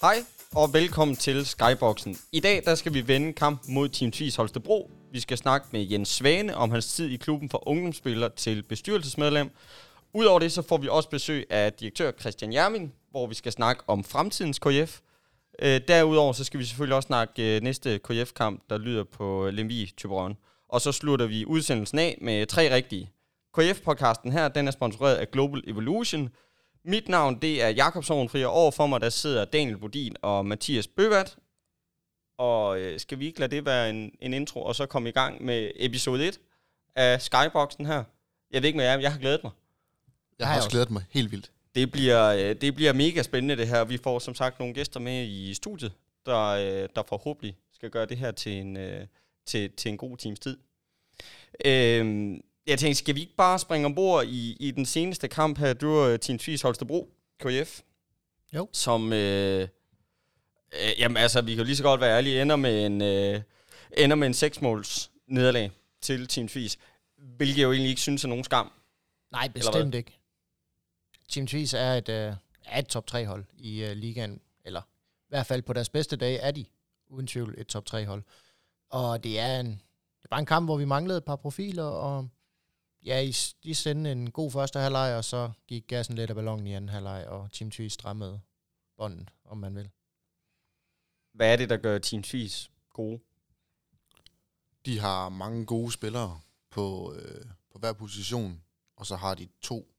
Hej og velkommen til Skyboxen. I dag der skal vi vende kamp mod Team Tvis Holstebro. Vi skal snakke med Jens Svane om hans tid i klubben fra ungdomsspiller til bestyrelsesmedlem. Udover det så får vi også besøg af direktør Christian Jermin, hvor vi skal snakke om fremtidens KF. Øh, derudover så skal vi selvfølgelig også snakke øh, næste KF-kamp, der lyder på øh, Lemvi Tyberon. Og så slutter vi udsendelsen af med tre rigtige. KF-podcasten her, den er sponsoreret af Global Evolution. Mit navn, det er Jakob Sovenfri, og overfor mig, der sidder Daniel Bodin og Mathias Bøvat. Og øh, skal vi ikke lade det være en, en intro, og så komme i gang med episode 1 af Skyboxen her? Jeg ved ikke med jer, jeg har glædet mig. Jeg har også glædet mig helt vildt. Det bliver, øh, det bliver mega spændende det her. Vi får som sagt nogle gæster med i studiet, der, øh, der forhåbentlig skal gøre det her til en, øh, til, til en god times tid. Øhm, jeg tænkte, skal vi ikke bare springe ombord i, i den seneste kamp her? Du er Team Tvis Holstebro, KF. Jo. Som, øh, øh, jamen altså, vi kan jo lige så godt være ærlige, ender med en, øh, ender med en seksmåls nederlag til Team Tvis. Hvilket jeg jo egentlig ikke synes er nogen skam. Nej, bestemt ikke. Team Tvis er et, øh, er et top 3 hold i øh, ligaen, eller i hvert fald på deres bedste dage er de uden tvivl et top 3 hold. Og det er en, det er bare en kamp, hvor vi manglede et par profiler, og ja, I, de sendte en god første halvleg, og så gik gassen lidt af ballonen i anden halvleg, og Team Tvis strammede båndet, om man vil. Hvad er det, der gør Team Tvis gode? De har mange gode spillere på, øh, på hver position, og så har de to,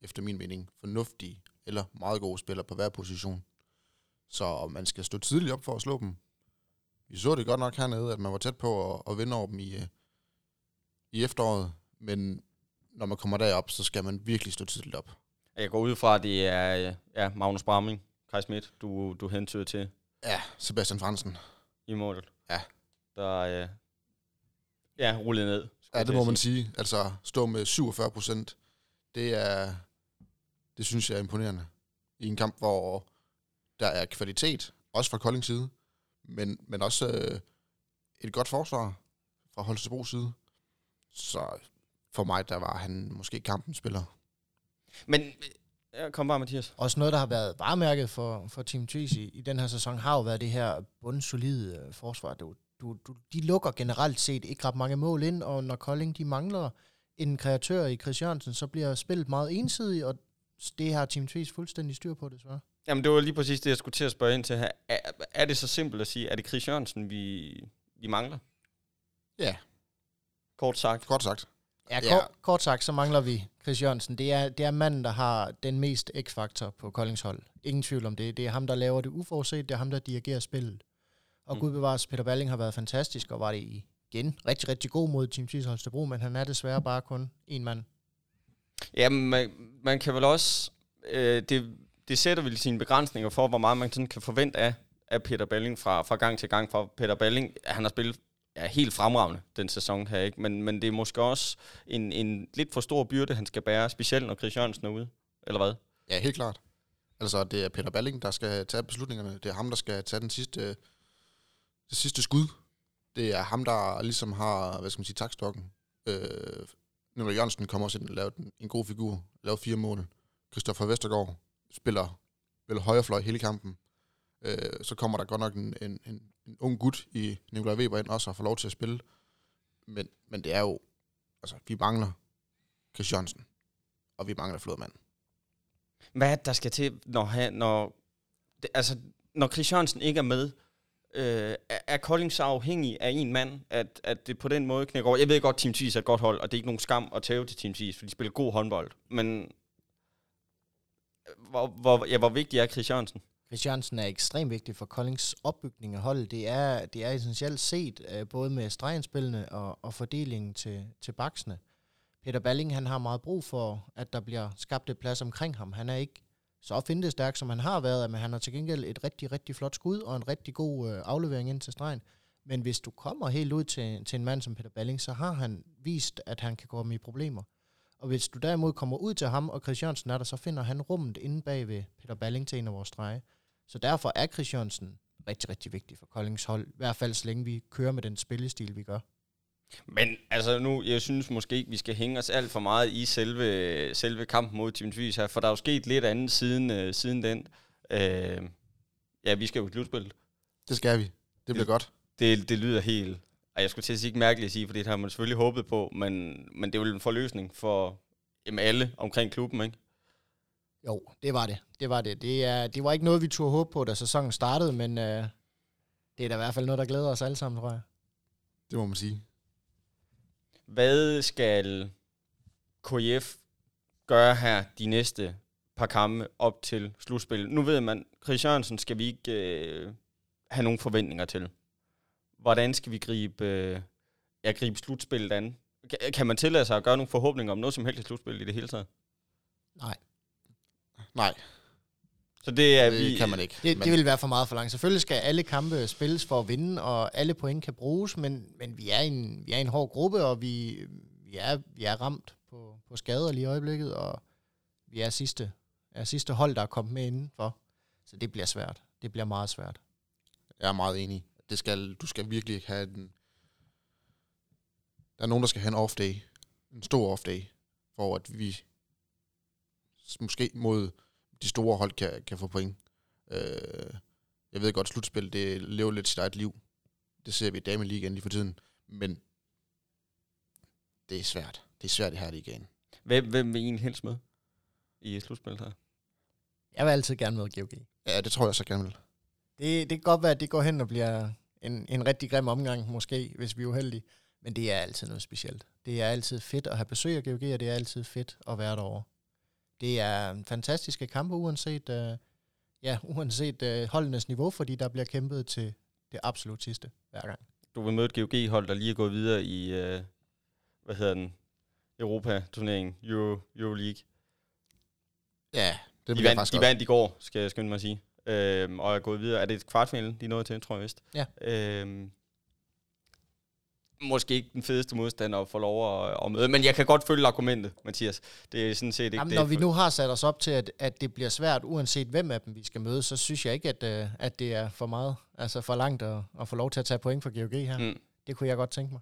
efter min mening, fornuftige eller meget gode spillere på hver position. Så man skal stå tidligt op for at slå dem. Vi så det godt nok hernede, at man var tæt på at, at vinde over dem i, øh, i efteråret, men når man kommer derop, så skal man virkelig stå tidligt op. Jeg går ud fra, at det er ja, Magnus Bramming, Kai Schmidt, du, du hentyder til Ja, Sebastian Fransen. i målet. Ja. Der øh, ja, rullet ned. Ja, det må man sige. sige. Altså, stå med 47 procent, det er, det synes jeg er imponerende. I en kamp, hvor der er kvalitet, også fra Koldings side, men, men også øh, et godt forsvar fra Holstebros side. Så for mig, der var han måske kampens spiller. Men, øh, kom bare, Mathias. Også noget, der har været varemærket for, for Team Tvis i, i den her sæson, har jo været det her bundsolide øh, forsvar. Du, du, du, de lukker generelt set ikke ret mange mål ind, og når Kolding de mangler en kreatør i Chris Jørgensen, så bliver spillet meget ensidigt, og det har Team Tvis fuldstændig styr på, desværre. Jamen, det var lige præcis det, jeg skulle til at spørge ind til her. Er, er det så simpelt at sige, er det Chris Jørgensen, vi, vi mangler? Ja, Kort sagt. godt sagt. Ja, Ja. kort, kort sagt, så mangler vi Chris Jørgensen. Det er, det er manden, der har den mest x-faktor på Koldings hold. Ingen tvivl om det. Det er ham, der laver det uforudset. Det er ham, der dirigerer spillet. Og Mm. Gud bevares, Peter Balling har været fantastisk, og var det igen rigtig, rigtig god mod Team Tvis Holstebro, men han er desværre bare kun en mand. Jamen, man, man kan vel også... Øh, det, det sætter vel sine begrænsninger for, hvor meget man sådan kan forvente af, af Peter Balling fra, fra gang til gang. For Peter Balling, han har spillet er helt fremragende den sæson her, ikke? Men, men det er måske også en, en lidt for stor byrde, han skal bære, specielt når Chris Jørgensen er ude. Eller hvad? Ja, helt klart. Altså, det er Peter Balling, der skal tage beslutningerne. Det er ham, der skal tage den sidste, det sidste skud. Det er ham, der ligesom har, hvad skal man sige, takstokken. Øh, Nicolai Jørgensen kommer også ind og laver en, en god figur, laver fire mål. Christoffer Vestergaard spiller vel højrefløj hele kampen. Øh, så kommer der godt nok en, en, en, en ung gut i Nikolaj Weber ind også og får lov til at spille. Men, men det er jo, altså, vi mangler Chris og vi mangler Flodmand. Hvad er det, der skal til, når, han, når, det, altså, når Chris ikke er med? Øh, er, Kolding så afhængig af en mand, at, at det på den måde knækker over? Jeg ved godt, Team Thies er et godt hold, og det er ikke nogen skam at tæve til Team Thies, for de spiller god håndbold. Men hvor, hvor, ja, hvor vigtig er Chris Jørgensen? Chris Jørgensen er ekstremt vigtig for Koldings opbygning af holdet. Det er, det er essentielt set, øh, både med stregenspillene og, og fordelingen til, til baksene. Peter Balling, han har meget brug for, at der bliver skabt et plads omkring ham. Han er ikke så stærk, som han har været, men han har til gengæld et rigtig, rigtig flot skud og en rigtig god øh, aflevering ind til stregen. Men hvis du kommer helt ud til, til en mand som Peter Balling, så har han vist, at han kan komme i problemer. Og hvis du derimod kommer ud til ham, og Christiansen er der, så finder han rummet inde bag ved Peter Balling til en af vores strege. Så derfor er Chris Jørgensen rigtig, rigtig vigtig for Koldings hold. I hvert fald så længe vi kører med den spillestil, vi gør. Men altså nu, jeg synes måske ikke, vi skal hænge os alt for meget i selve, selve kampen mod Team Tvis her, for der er jo sket lidt andet siden, øh, siden den. Øh, Ja, vi skal jo i slutspillet. Det skal vi. Det bliver godt. Det, det lyder helt... Ej, jeg skulle til at sige ikke mærkeligt at sige, for det har man selvfølgelig håbet på, men, men det er jo en forløsning for jamen, alle omkring klubben, ikke? Jo, det var det. Det var det. Det, er, det var ikke noget, vi turde håbe på, da sæsonen startede, men øh, det er da i hvert fald noget, der glæder os alle sammen, tror jeg. Det må man sige. Hvad skal KF gøre her de næste par kampe op til slutspillet? Nu ved man, Chris Jørgensen skal vi ikke øh, have nogen forventninger til. Hvordan skal vi gribe, øh, ja, gribe slutspillet an? Kan, man tillade sig at gøre nogle forhåbninger om noget som helst i slutspillet i det hele taget? Nej, Nej, Så det er det vi... kan man ikke. det, Men det vil være for meget for langt. Selvfølgelig skal alle kampe spilles for at vinde, og alle point kan bruges, men, men vi, er en, vi er en hård gruppe, og vi, vi, er, vi er ramt på, på skader lige i øjeblikket, og vi er sidste, er sidste hold, der er kommet med indenfor. Så det bliver svært. Det bliver meget svært. Jeg er meget enig. Det skal, du skal virkelig ikke have den... Der er nogen, der skal have en off day. En stor off day. For at vi måske mod de store hold kan, kan få point. Øh, jeg ved godt, slutspil, det lever lidt sit eget liv. Det ser vi i Dameligaen lige for tiden. Men det er svært. Det er svært i her ligaen. Hvem, hvem vil I egentlig helst med i slutspillet her? Jeg vil altid gerne med GOG. Ja, det tror jeg så gerne vil. Det, det kan godt være, at det går hen og bliver en, en rigtig grim omgang, måske, hvis vi er uheldige. Men det er altid noget specielt. Det er altid fedt at have besøg af GOG, og det er altid fedt at være derovre. Det er fantastiske kampe, uanset, uh, ja, uanset uh, holdenes niveau, fordi der bliver kæmpet til det absolut sidste hver gang. Du vil møde et GOG-hold, der lige er gået videre i, øh, hvad hedder den, Europa-turneringen, Euro, Euroleague. Ja, det De bliver vandt, faktisk de vandt i går, skal jeg skynde mig at sige. Øhm, og er gået videre. Er det et kvartfinale, de nået til, tror jeg vist? Ja. Øhm, måske ikke den fedeste modstander at få lov at, at møde, men jeg kan godt følge argumentet, Mathias. Det er sådan set ikke Jamen, det. når vi nu har sat os op til, at, at det bliver svært, uanset hvem af dem vi skal møde, så synes jeg ikke, at, uh, at det er for meget, altså for langt at, at få lov til at tage point for GOG her. Mm. Mm. Det kunne jeg godt tænke mig.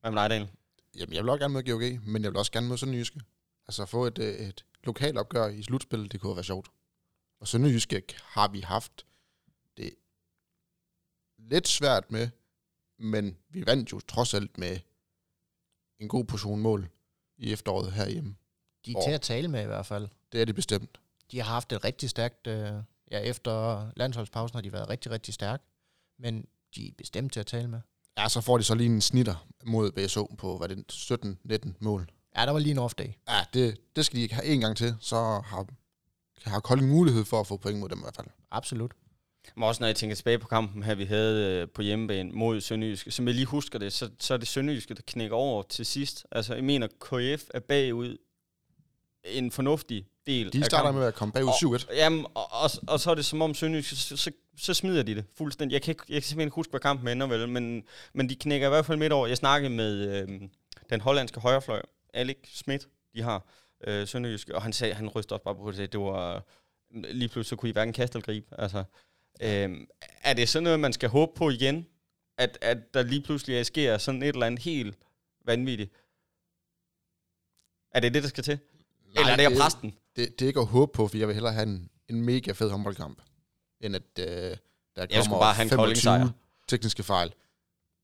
Hvad med dig, Daniel? Jamen, jeg vil også gerne møde GOG, men jeg vil også gerne møde Sønderjyske. Altså få et, øh, et lokalt opgør i slutspillet, det kunne være sjovt. Og Sønderjyske har vi haft det lidt svært med, men vi vandt jo trods alt med en god portion mål i efteråret herhjemme. De er til at tale med i hvert fald. Det er det bestemt. de har haft et rigtig stærkt, øh, ja, efter landsholdspausen har de været rigtig, rigtig stærke, men de er bestemt til at tale med. Ja, så får de så lige en snitter mod BSO på, hvad det 17-19 mål. Ja, der var lige en off-day. Ja, det, det skal de ikke have en gang til, så har, har Kolding mulighed for at få point mod dem i hvert fald. Absolut. Men også når jeg tænker tilbage på kampen her, vi havde øh, på hjemmebane mod Sønderjyske, som jeg lige husker det, så, så er det Sønderjyske, der knækker over til sidst. Altså, jeg mener, KF er bagud en fornuftig del De starter med at komme bagud 7-1. Jamen, og, og, og, så er det som om Sønderjyske, så, så, så smider de det fuldstændig. Jeg kan, ikke, jeg kan simpelthen ikke huske, hvad kampen ender vel, men, men de knækker i hvert fald midt over. Jeg snakkede med øh, den hollandske højrefløj, Alex Schmidt, de har øh, Sønderjyske, og han sagde, han rystede også bare på det, det var, lige pludselig så kunne I hverken kaste eller gribe. Altså, øh, er det sådan noget, man skal håbe på igen? At, at der lige pludselig sker sådan et eller andet helt vanvittigt? Er det det, der skal til? Nej, eller er det at presse den? det, det er ikke at håbe på, for jeg vil hellere have en, en mega fed håndboldkamp, end at øh, der Jeg kommer bare have en 25 Kolding-sejr. tekniske fejl.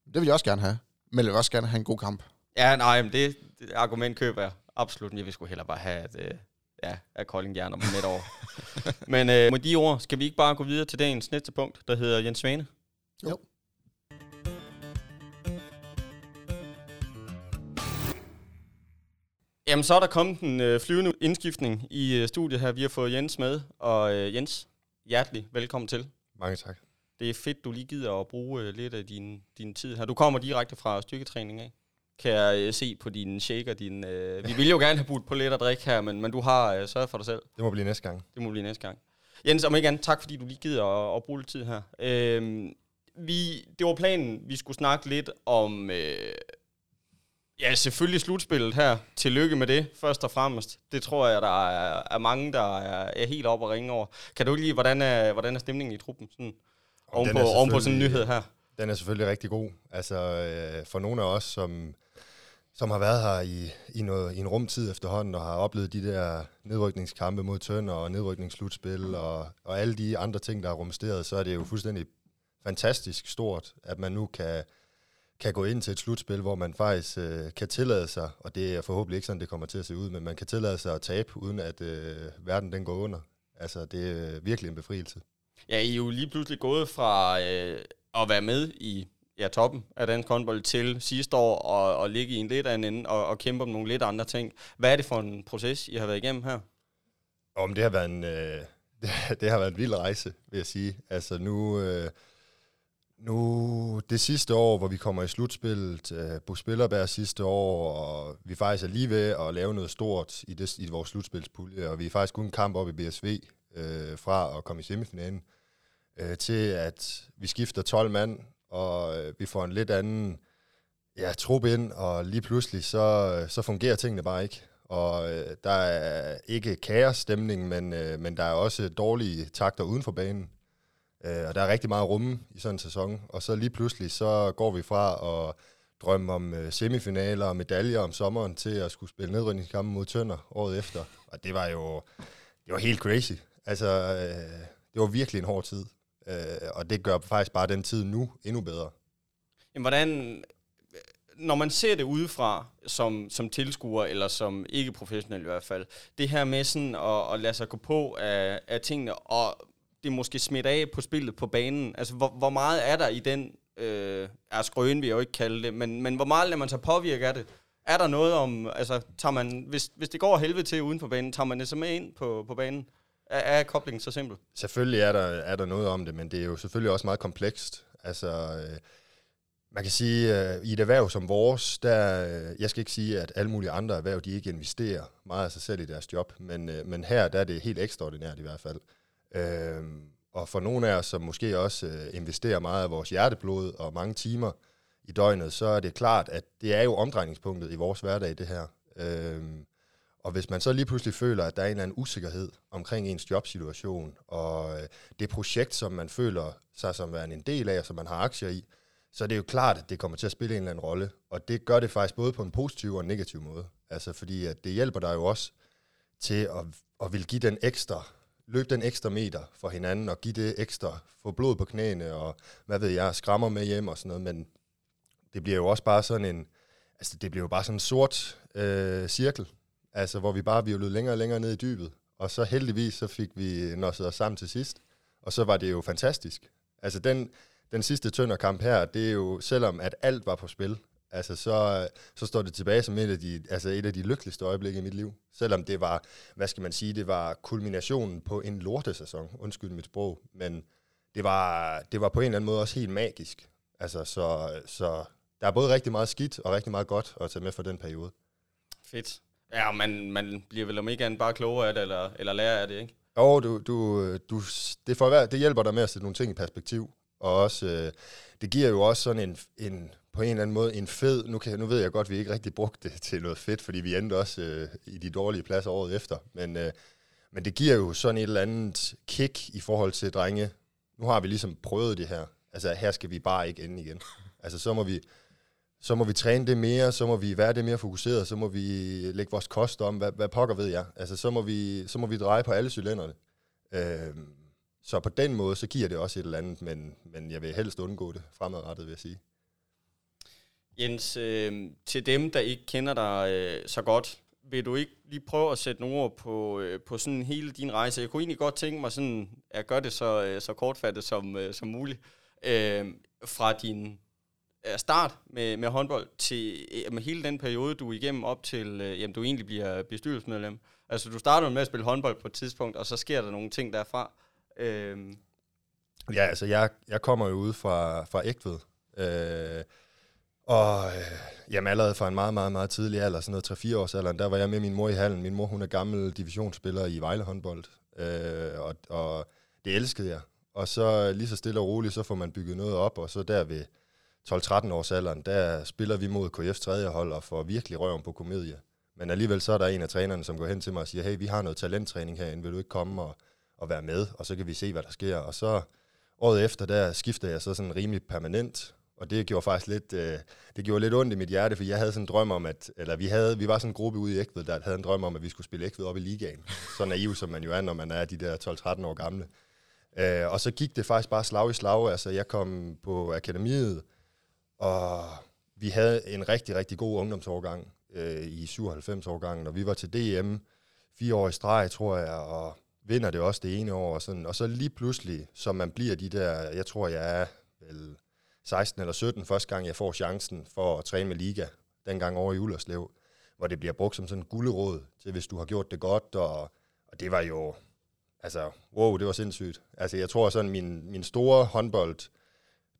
Det vil jeg også gerne have, men jeg vil også gerne have en god kamp. Ja, nej, men det, det argument køber jeg absolut. Men jeg vil sgu hellere bare have, at, øh, ja, at Kolding Jern om midt over. men øh, med de ord, skal vi ikke bare gå videre til dagens næste punkt, der hedder Jens Svane? Jo. Jamen, så er der kommet en øh, flyvende indskiftning i øh, studiet her. Vi har fået Jens med, og øh, Jens, hjertelig velkommen til. Mange tak. Det er fedt, du lige gider at bruge øh, lidt af din, din tid her. Du kommer direkte fra styrketræning af. Kan jeg øh, se på din shaker. Din, øh, vi vil jo gerne have budt på lidt at drikke her, men, men du har øh, sørget for dig selv. Det må blive næste gang. Det må blive næste gang. Jens, om ikke andet, tak fordi du lige gider at, at bruge lidt tid her. Øhm, vi, det var planen, vi skulle snakke lidt om, øh, ja selvfølgelig slutspillet her. Tillykke med det, først og fremmest. Det tror jeg, der er, er mange, der er, er helt oppe og ringe over. Kan du ikke lide, hvordan er, hvordan er stemningen i truppen? Sådan, oven, den på, er oven på sådan en nyhed her. Den er selvfølgelig rigtig god. Altså, øh, for nogle af os, som, som har været her i, i, noget, i en rumtid efterhånden, og har oplevet de der nedrykningskampe mod Tønder og nedrykningsslutspil, og, og alle de andre ting, der er rumsteret, så er det jo fuldstændig fantastisk stort, at man nu kan, kan gå ind til et slutspil, hvor man faktisk øh, kan tillade sig, og det er forhåbentlig ikke sådan, det kommer til at se ud, men man kan tillade sig at tabe, uden at øh, verden den går under. Altså, det er virkelig en befrielse. Ja, I er jo lige pludselig gået fra øh, at være med i ja, toppen af dansk håndbold til sidste år og, og ligge i en lidt anden ende og, og kæmpe om nogle lidt andre ting. Hvad er det for en proces, I har været igennem her? Om det har været en, øh, det, har været en vild rejse, vil jeg sige. Altså nu, øh, nu det sidste år, hvor vi kommer i slutspillet, øh, på Spillerberg sidste år, og vi faktisk er lige ved at lave noget stort i, det, i vores slutspilspulje, og vi er faktisk kun en kamp op i BSV øh, fra at komme i semifinalen, øh, til at vi skifter 12 mand, og øh, vi får en lidt anden ja, trup ind, og lige pludselig så, øh, så fungerer tingene bare ikke. Og øh, der er ikke kaosstemning, men, øh, men der er også dårlige takter uden for banen. Øh, og der er rigtig meget rumme i sådan en sæson. Og så lige pludselig, så går vi fra at drømme om øh, semifinaler og medaljer om sommeren til at skulle spille nedrykningskampe mod Tønder året efter. Og det var jo det var helt crazy. Altså, øh, det var virkelig en hård tid. Øh, og det gør faktisk bare den tid nu endnu bedre. Jamen, hvordan, øh, når man ser det udefra, som, som tilskuer, eller som ikke professionel i hvert fald, det her med sådan at, at lade sig gå på af, af tingene, og det måske smidt af på spillet på banen, altså hvor, hvor meget er der i den, øh, er skrøen vil jeg jo ikke kalde det, men, men hvor meget lader man sig påvirke af det? Er der noget om, altså tager man, hvis, hvis det går helvede til uden for banen, tager man det så med ind på, på banen? Er, er koblingen så simpel? Selvfølgelig er der, er der noget om det, men det er jo selvfølgelig også meget komplekst. Altså, øh, man kan sige, at øh, i et erhverv som vores, der, øh, jeg skal ikke sige, at alle mulige andre erhverv, de ikke investerer meget af sig selv i deres job, men, øh, men her der er det helt ekstraordinært i hvert fald. Øh, og for nogle af os, som måske også øh, investerer meget af vores hjerteblod og mange timer i døgnet, så er det klart, at det er jo omdrejningspunktet i vores hverdag, det her. Øh, og hvis man så lige pludselig føler, at der er en eller anden usikkerhed omkring ens jobsituation, og øh, det projekt, som man føler sig som værende en del af, og som man har aktier i, så er det jo klart, at det kommer til at spille en eller anden rolle. Og det gør det faktisk både på en positiv og en negativ måde. Altså fordi, at det hjælper dig jo også til at, at vil give den ekstra, løbe den ekstra meter for hinanden, og give det ekstra, få blod på knæene, og hvad ved jeg, skrammer med hjem og sådan noget, men det bliver jo også bare sådan en, altså det bliver jo bare sådan en sort øh, cirkel, Altså, hvor vi bare virvlede længere og længere ned i dybet. Og så heldigvis, så fik vi nosset os sammen til sidst. Og så var det jo fantastisk. Altså, den, den sidste tønderkamp her, det er jo, selvom at alt var på spil, altså så, så står det tilbage som et af, de, altså et af de lykkeligste øjeblikke i mit liv. Selvom det var, hvad skal man sige, det var kulminationen på en lortesæson, undskyld mit sprog, men det var, det var på en eller anden måde også helt magisk. Altså, så, så der er både rigtig meget skidt og rigtig meget godt at tage med for den periode. Fedt. Ja, man, man bliver vel om ikke andet bare klogere af det, eller, eller lærer af det, ikke? Jo, du, du, du, det, for, det hjælper dig med at sætte nogle ting i perspektiv. Og også, øh, det giver jo også sådan en, en, på en eller anden måde en fed, nu, kan, nu ved jeg godt, at vi ikke rigtig brugte det til noget fedt, fordi vi endte også øh, i de dårlige pladser året efter. Men, øh, men det giver jo sådan et eller andet kick i forhold til drenge. Nu har vi ligesom prøvet det her. Altså her skal vi bare ikke ende igen. Altså så må vi, så må vi træne det mere, så må vi være det mere fokuseret, så må vi lægge vores kost om, hvad, hvad pokker ved jeg. Altså, så må vi, så må vi dreje på alle cylinderne. Øhm, så på den måde, så giver det også et eller andet, men, men jeg vil helst undgå det fremadrettet, vil jeg sige. Jens, øh, til dem, der ikke kender dig øh, så godt, vil du ikke lige prøve at sætte nogle ord på, øh, på sådan hele din rejse? Jeg kunne egentlig godt tænke mig sådan, at gøre det så, øh, så kortfattet som, øh, som muligt. Øh, fra din Øh, start med, med håndbold til øh, med hele den periode, du er igennem op til, øh, jamen du egentlig bliver bestyrelsesmedlem. Altså du starter med at spille håndbold på et tidspunkt, og så sker der nogle ting derfra. Øhm. Ja, altså jeg, jeg kommer jo ud fra, fra Ægtved. Øh, og øh, jamen allerede fra en meget, meget, meget tidlig alder, sådan noget 3-4 års alderen, der var jeg med min mor i hallen. Min mor, hun er gammel divisionsspiller i Vejle håndbold, øh, og, og det elskede jeg. Og så lige så stille og roligt, så får man bygget noget op, og så der ved 12-13 års alderen, der spiller vi mod KF's tredje hold og får virkelig røven på komedie. Men alligevel så er der en af trænerne, som går hen til mig og siger, hey, vi har noget talenttræning herinde, vil du ikke komme og, og være med, og så kan vi se, hvad der sker. Og så året efter, der skifter jeg så sådan rimelig permanent, Og det gjorde faktisk lidt, øh, det gjorde lidt ondt i mit hjerte, for jeg havde sådan en drøm om, at, eller vi, havde, vi var sådan en gruppe ude i Ægved, der havde en drøm om, at vi skulle spille Ægved op i ligaen. Så naiv som man jo er, når man er de der 12-13 år gamle. Øh, og så gik det faktisk bare slag i slag. Altså, jeg kom på akademiet, og vi havde en rigtig, rigtig god ungdomsårgang øh, i 97-årgangen, og vi var til DM fire år i streg, tror jeg, og vinder det også det ene år. Og, sådan. og så lige pludselig, som man bliver de der, jeg tror, jeg er vel 16 eller 17, første gang jeg får chancen for at træne med Liga, dengang over i Ullerslev, hvor det bliver brugt som sådan en gulderåd til, hvis du har gjort det godt, og, og det var jo, altså, wow, det var sindssygt. Altså, jeg tror sådan, min, min store håndbold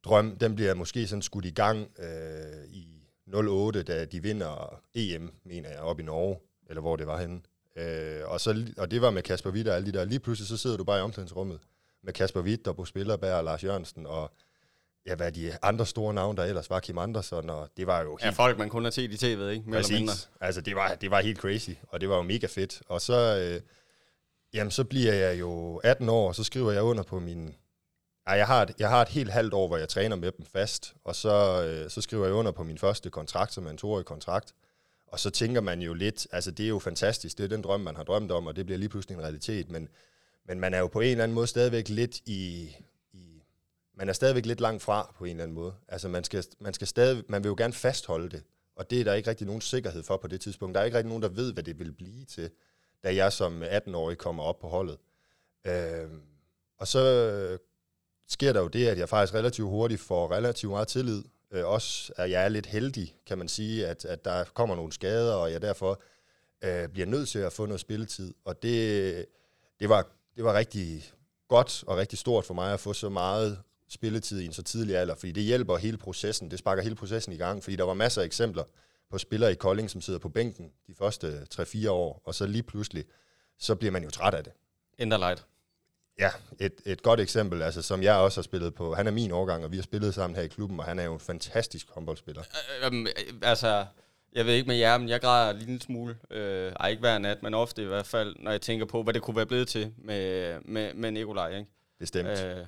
drøm, den bliver måske sådan skudt i gang øh, i 08, da de vinder EM, mener jeg, op i Norge, eller hvor det var henne. Øh, og, så, og det var med Kasper Witt og alle de der. Lige pludselig så sidder du bare i omklædningsrummet med Kasper Witt og Bo Spillerberg og Lars Jørgensen og ja, hvad de andre store navne, der ellers var Kim Andersen, og det var jo helt... Ja, folk, man kun har set i tv, ikke? Mere Præcis. Eller mindre. Altså, det var, det var helt crazy, og det var jo mega fedt. Og så, øh, jamen, så bliver jeg jo 18 år, og så skriver jeg under på min... Ja, jeg har, et, jeg har et helt halvt år, hvor jeg træner med dem fast, og så, øh, så skriver jeg under på min første kontrakt, som er en toårig kontrakt. Og så tænker man jo lidt, altså det er jo fantastisk, det er den drøm, man har drømt om, og det bliver lige pludselig en realitet, men, men man er jo på en eller anden måde stadigvæk lidt i, i man er stadigvæk lidt langt fra på en eller anden måde. Altså man skal, man skal stadig, man vil jo gerne fastholde det, og det er der ikke rigtig nogen sikkerhed for på det tidspunkt. Der er ikke rigtig nogen, der ved, hvad det vil blive til, da jeg som 18-årig kommer op på holdet. Øh, og så sker der jo det, at jeg faktisk relativt hurtigt får relativt meget tillid Øh, også at jeg er lidt heldig, kan man sige, at, at der kommer nogle skader, og jeg derfor øh, bliver nødt til at få noget spilletid. Og det, det, var, det var rigtig godt og rigtig stort for mig at få så meget spilletid i en så tidlig alder, fordi det hjælper hele processen, det sparker hele processen i gang, fordi der var masser af eksempler på spillere i Kolding, som sidder på bænken de første 3-4 år, og så lige pludselig, så bliver man jo træt af det. Enderlight. Ja, et, et godt eksempel, altså, som jeg også har spillet på. Han er min årgang, og vi har spillet sammen her i klubben, og han er jo en fantastisk håndboldspiller. Øh, øh, altså, jeg ved ikke med jer, men jeg græder en lille smule. Øh, ej, ikke hver nat, men ofte i hvert fald, når jeg tænker på, hvad det kunne være blevet til med, med, med Nikolaj. Ikke? Bestemt. Øh, ja,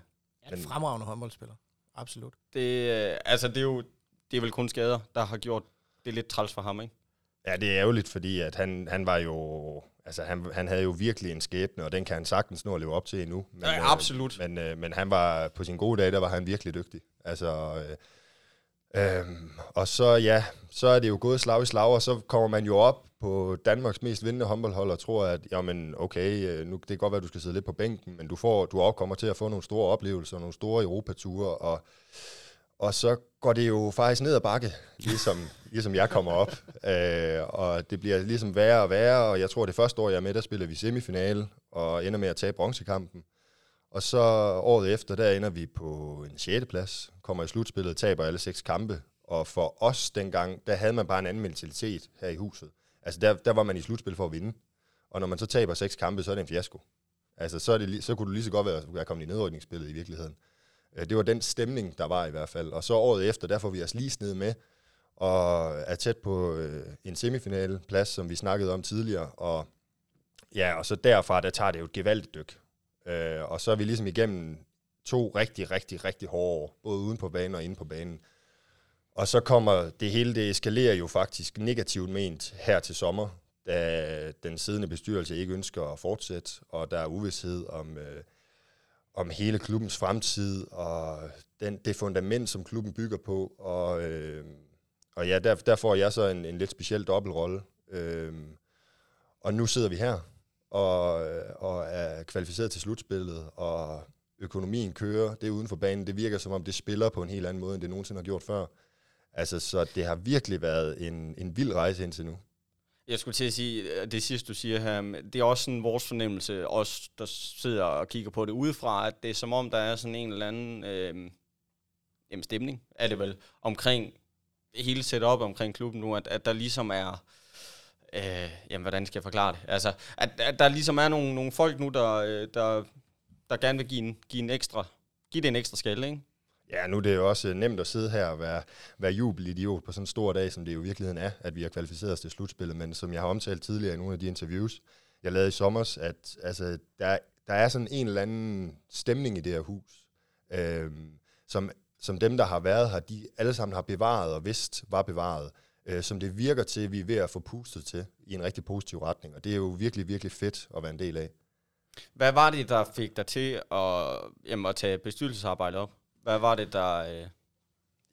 en fremragende håndboldspiller. Absolut. Det, øh, altså, det er jo det er vel kun skader, der har gjort det lidt træls for ham, ikke? Ja, det er ærgerligt, fordi at han, han var jo altså han, han havde jo virkelig en skæbne, og den kan han sagtens nå at leve op til endnu. Men, ja, absolut. Øh, men, øh, men han var på sin gode dag, der var han virkelig dygtig. Altså, øh, øh, og så ja, så er det jo gået slag i slag, og så kommer man jo op på Danmarks mest vindende håndboldhold og tror, at jamen, okay, øh, nu, det kan godt være, at du skal sidde lidt på bænken, men du, får, du også kommer til at få nogle store oplevelser, nogle store Europature, og og så går det jo faktisk ned ad bakke, ligesom, ligesom jeg kommer op. Øh, og det bliver ligesom værre og værre, og jeg tror, det første år, jeg er med, der spiller vi semifinale, og ender med at tage bronzekampen. Og så året efter, der ender vi på en 6. plads, kommer i slutspillet, taber alle seks kampe. Og for os dengang, der havde man bare en anden mentalitet her i huset. Altså der, der var man i slutspil for at vinde. Og når man så taber seks kampe, så er det en fiasko. Altså så, er det, så kunne du lige så godt være, at komme i nedrykningsspillet i virkeligheden. Øh, det var den stemning, der var i hvert fald. Og så året efter, der får vi os lige sned med, og er tæt på øh, en semifinale plads, som vi snakkede om tidligere. Og ja, og så derfra, der tager det jo et gevaldigt dyk. Øh, og så er vi ligesom igennem to rigtig, rigtig, rigtig hårde år, både uden på banen og inde på banen. Og så kommer det hele, det eskalerer jo faktisk negativt ment her til sommer, da den siddende bestyrelse ikke ønsker at fortsætte, og der er uvidshed om, øh, om hele klubbens fremtid og den, det fundament, som klubben bygger på. Og, øh, og ja, der, der får jeg så en, en lidt speciel dobbeltrolle. Øh, og nu sidder vi her og, og er kvalificeret til slutspillet, og økonomien kører, det er uden for banen. Det virker som om, det spiller på en helt anden måde, end det nogensinde har gjort før. Altså, så det har virkelig været en, en vild rejse indtil nu. Jeg skulle til at sige, øh, det sidste du siger her, det er også sådan vores fornemmelse, os der sidder og kigger på det udefra, at det er som om, der er sådan en eller anden øh, jamen stemning, er det vel, omkring hele setup omkring klubben nu, at, at der ligesom er, øh, jamen hvordan skal jeg forklare det, altså, at, at der ligesom er nogle, nogle folk nu, der, øh, der, der gerne vil give en, give en ekstra, give det en ekstra skalle, ikke? Ja, nu er det jo også øh, nemt at sidde her og være, være jubelidiot på sådan en stor dag, som det jo i virkeligheden er, at vi har kvalificeret os til slutspillet. Men som jeg har omtalt tidligere i nogle af de interviews, jeg lavede i sommer, at altså, der, der er sådan en eller anden stemning i det her hus, øh, som som dem, der har været her, de alle sammen har bevaret og vidst var bevaret, øh, som det virker til, at vi er ved at få pustet til i en rigtig positiv retning. Og det er jo virkelig, virkelig fedt at være en del af. Hvad var det, der fik dig til at, jamen, at tage bestyrelsesarbejdet op? Hvad var det, der... Øh...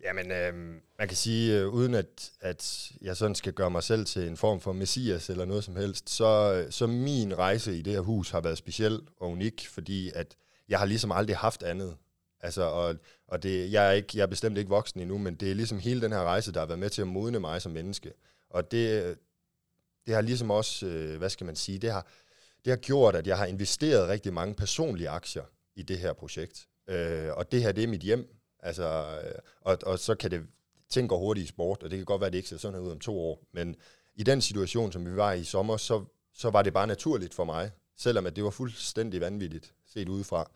Jamen, øh, man kan sige, øh, uden at, at jeg sådan skal gøre mig selv til en form for messias eller noget som helst, så, øh, så min rejse i det her hus har været speciel og unik, fordi at jeg har ligesom aldrig haft andet. Altså, og, og det, jeg, er ikke, jeg er bestemt ikke voksen endnu, men det er ligesom hele den her rejse, der har været med til at modne mig som menneske. Og det, det har ligesom også, øh, hvad skal man sige, det har, det har gjort, at jeg har investeret rigtig mange personlige aktier i det her projekt. Øh, og det her, det er mit hjem. Altså, øh, og, og så kan det, ting går hurtigt i sport, og det kan godt være, at det ikke ser sådan ud om to år. Men i den situation, som vi var i i sommer, så, så var det bare naturligt for mig, selvom at det var fuldstændig vanvittigt set udefra,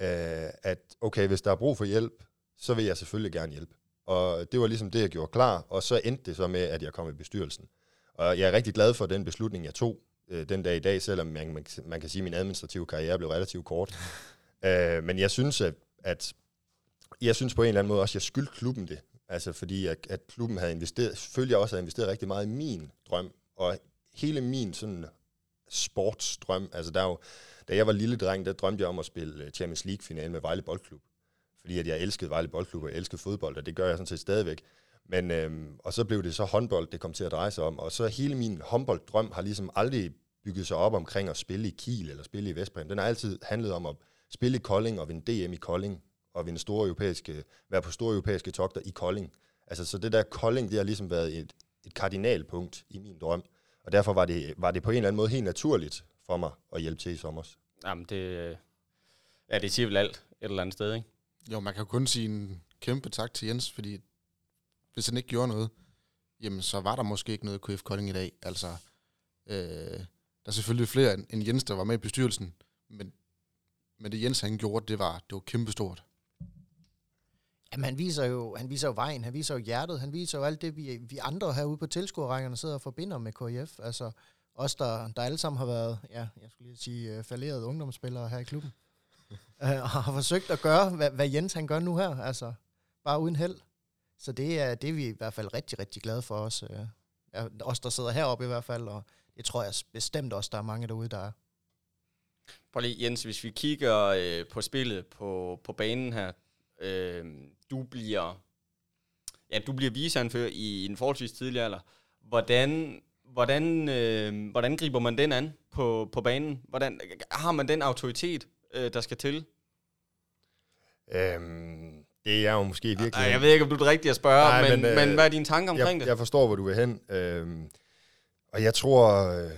øh, at okay, hvis der er brug for hjælp, så vil jeg selvfølgelig gerne hjælpe. Og det var ligesom det, jeg gjorde klar, og så endte det så med, at jeg kom i bestyrelsen. Og jeg er rigtig glad for den beslutning, jeg tog øh, den dag i dag, selvom man, man, man kan sige, at min administrative karriere blev relativt kort øh, men jeg synes, at, at jeg synes på en eller anden måde også, at jeg skyldte klubben det. Altså fordi, at, at klubben havde investeret, selvfølgelig også havde investeret rigtig meget i min drøm, og hele min sådan sportsdrøm. Altså der er jo, da jeg var lille dreng, der drømte jeg om at spille øh, Champions League-finale med Vejle Boldklub. Fordi at jeg elskede Vejle Boldklub, og jeg elskede fodbold, og det gør jeg sådan set stadigvæk. Men, øhm, og så blev det så håndbold, det kom til at dreje sig om. Og så hele min håndbolddrøm har ligesom aldrig bygget sig op omkring at spille i Kiel eller spille i Vestbrem. Den har altid handlet om at spille i Kolding og vinde DM i Kolding og vinde store europæiske, være på store europæiske togter i Kolding. Altså, så det der Kolding, det har ligesom været et, et kardinalpunkt i min drøm. Og derfor var det, var det på en eller anden måde helt naturligt for mig at hjælpe til i sommer. Jamen, det, ja, det siger vel alt et eller andet sted, ikke? Jo, man kan kun sige en kæmpe tak til Jens, fordi hvis han ikke gjorde noget, jamen så var der måske ikke noget KF Kolding i dag. Altså, øh, der er selvfølgelig flere end Jens, der var med i bestyrelsen, men, men det Jens han gjorde, det var, det var kæmpestort. Jamen, han viser, jo, han viser jo vejen, han viser jo hjertet, han viser jo alt det, vi, vi andre herude på tilskuerrækkerne sidder og forbinder med KF. Altså, os, der, der alle sammen har været, ja, jeg skulle lige sige, uh, falderede ungdomsspillere her i klubben. uh, og har forsøgt at gøre, hvad, hvad Jens han gør nu her, altså, bare uden held. Så det er, det er vi i hvert fald rigtig, rigtig glade for os. Ja, os, der sidder heroppe i hvert fald, og det tror jeg bestemt også, der er mange derude, der er. Prøv lige, Jens, hvis vi kigger øh, på spillet på, på banen her. Øh, du bliver ja, du bliver viseanfører i en forholdsvis tidlig alder. Hvordan, hvordan, øh, hvordan griber man den an på, på banen? Hvordan, har man den autoritet, øh, der skal til? Øhm, det er jo måske virkelig... Ej, jeg ved ikke, om du er det rigtige at spørge, Nej, men, men, øh, men hvad er dine tanker omkring jeg, det? Jeg forstår, hvor du vil hen. Øhm, og jeg tror øh,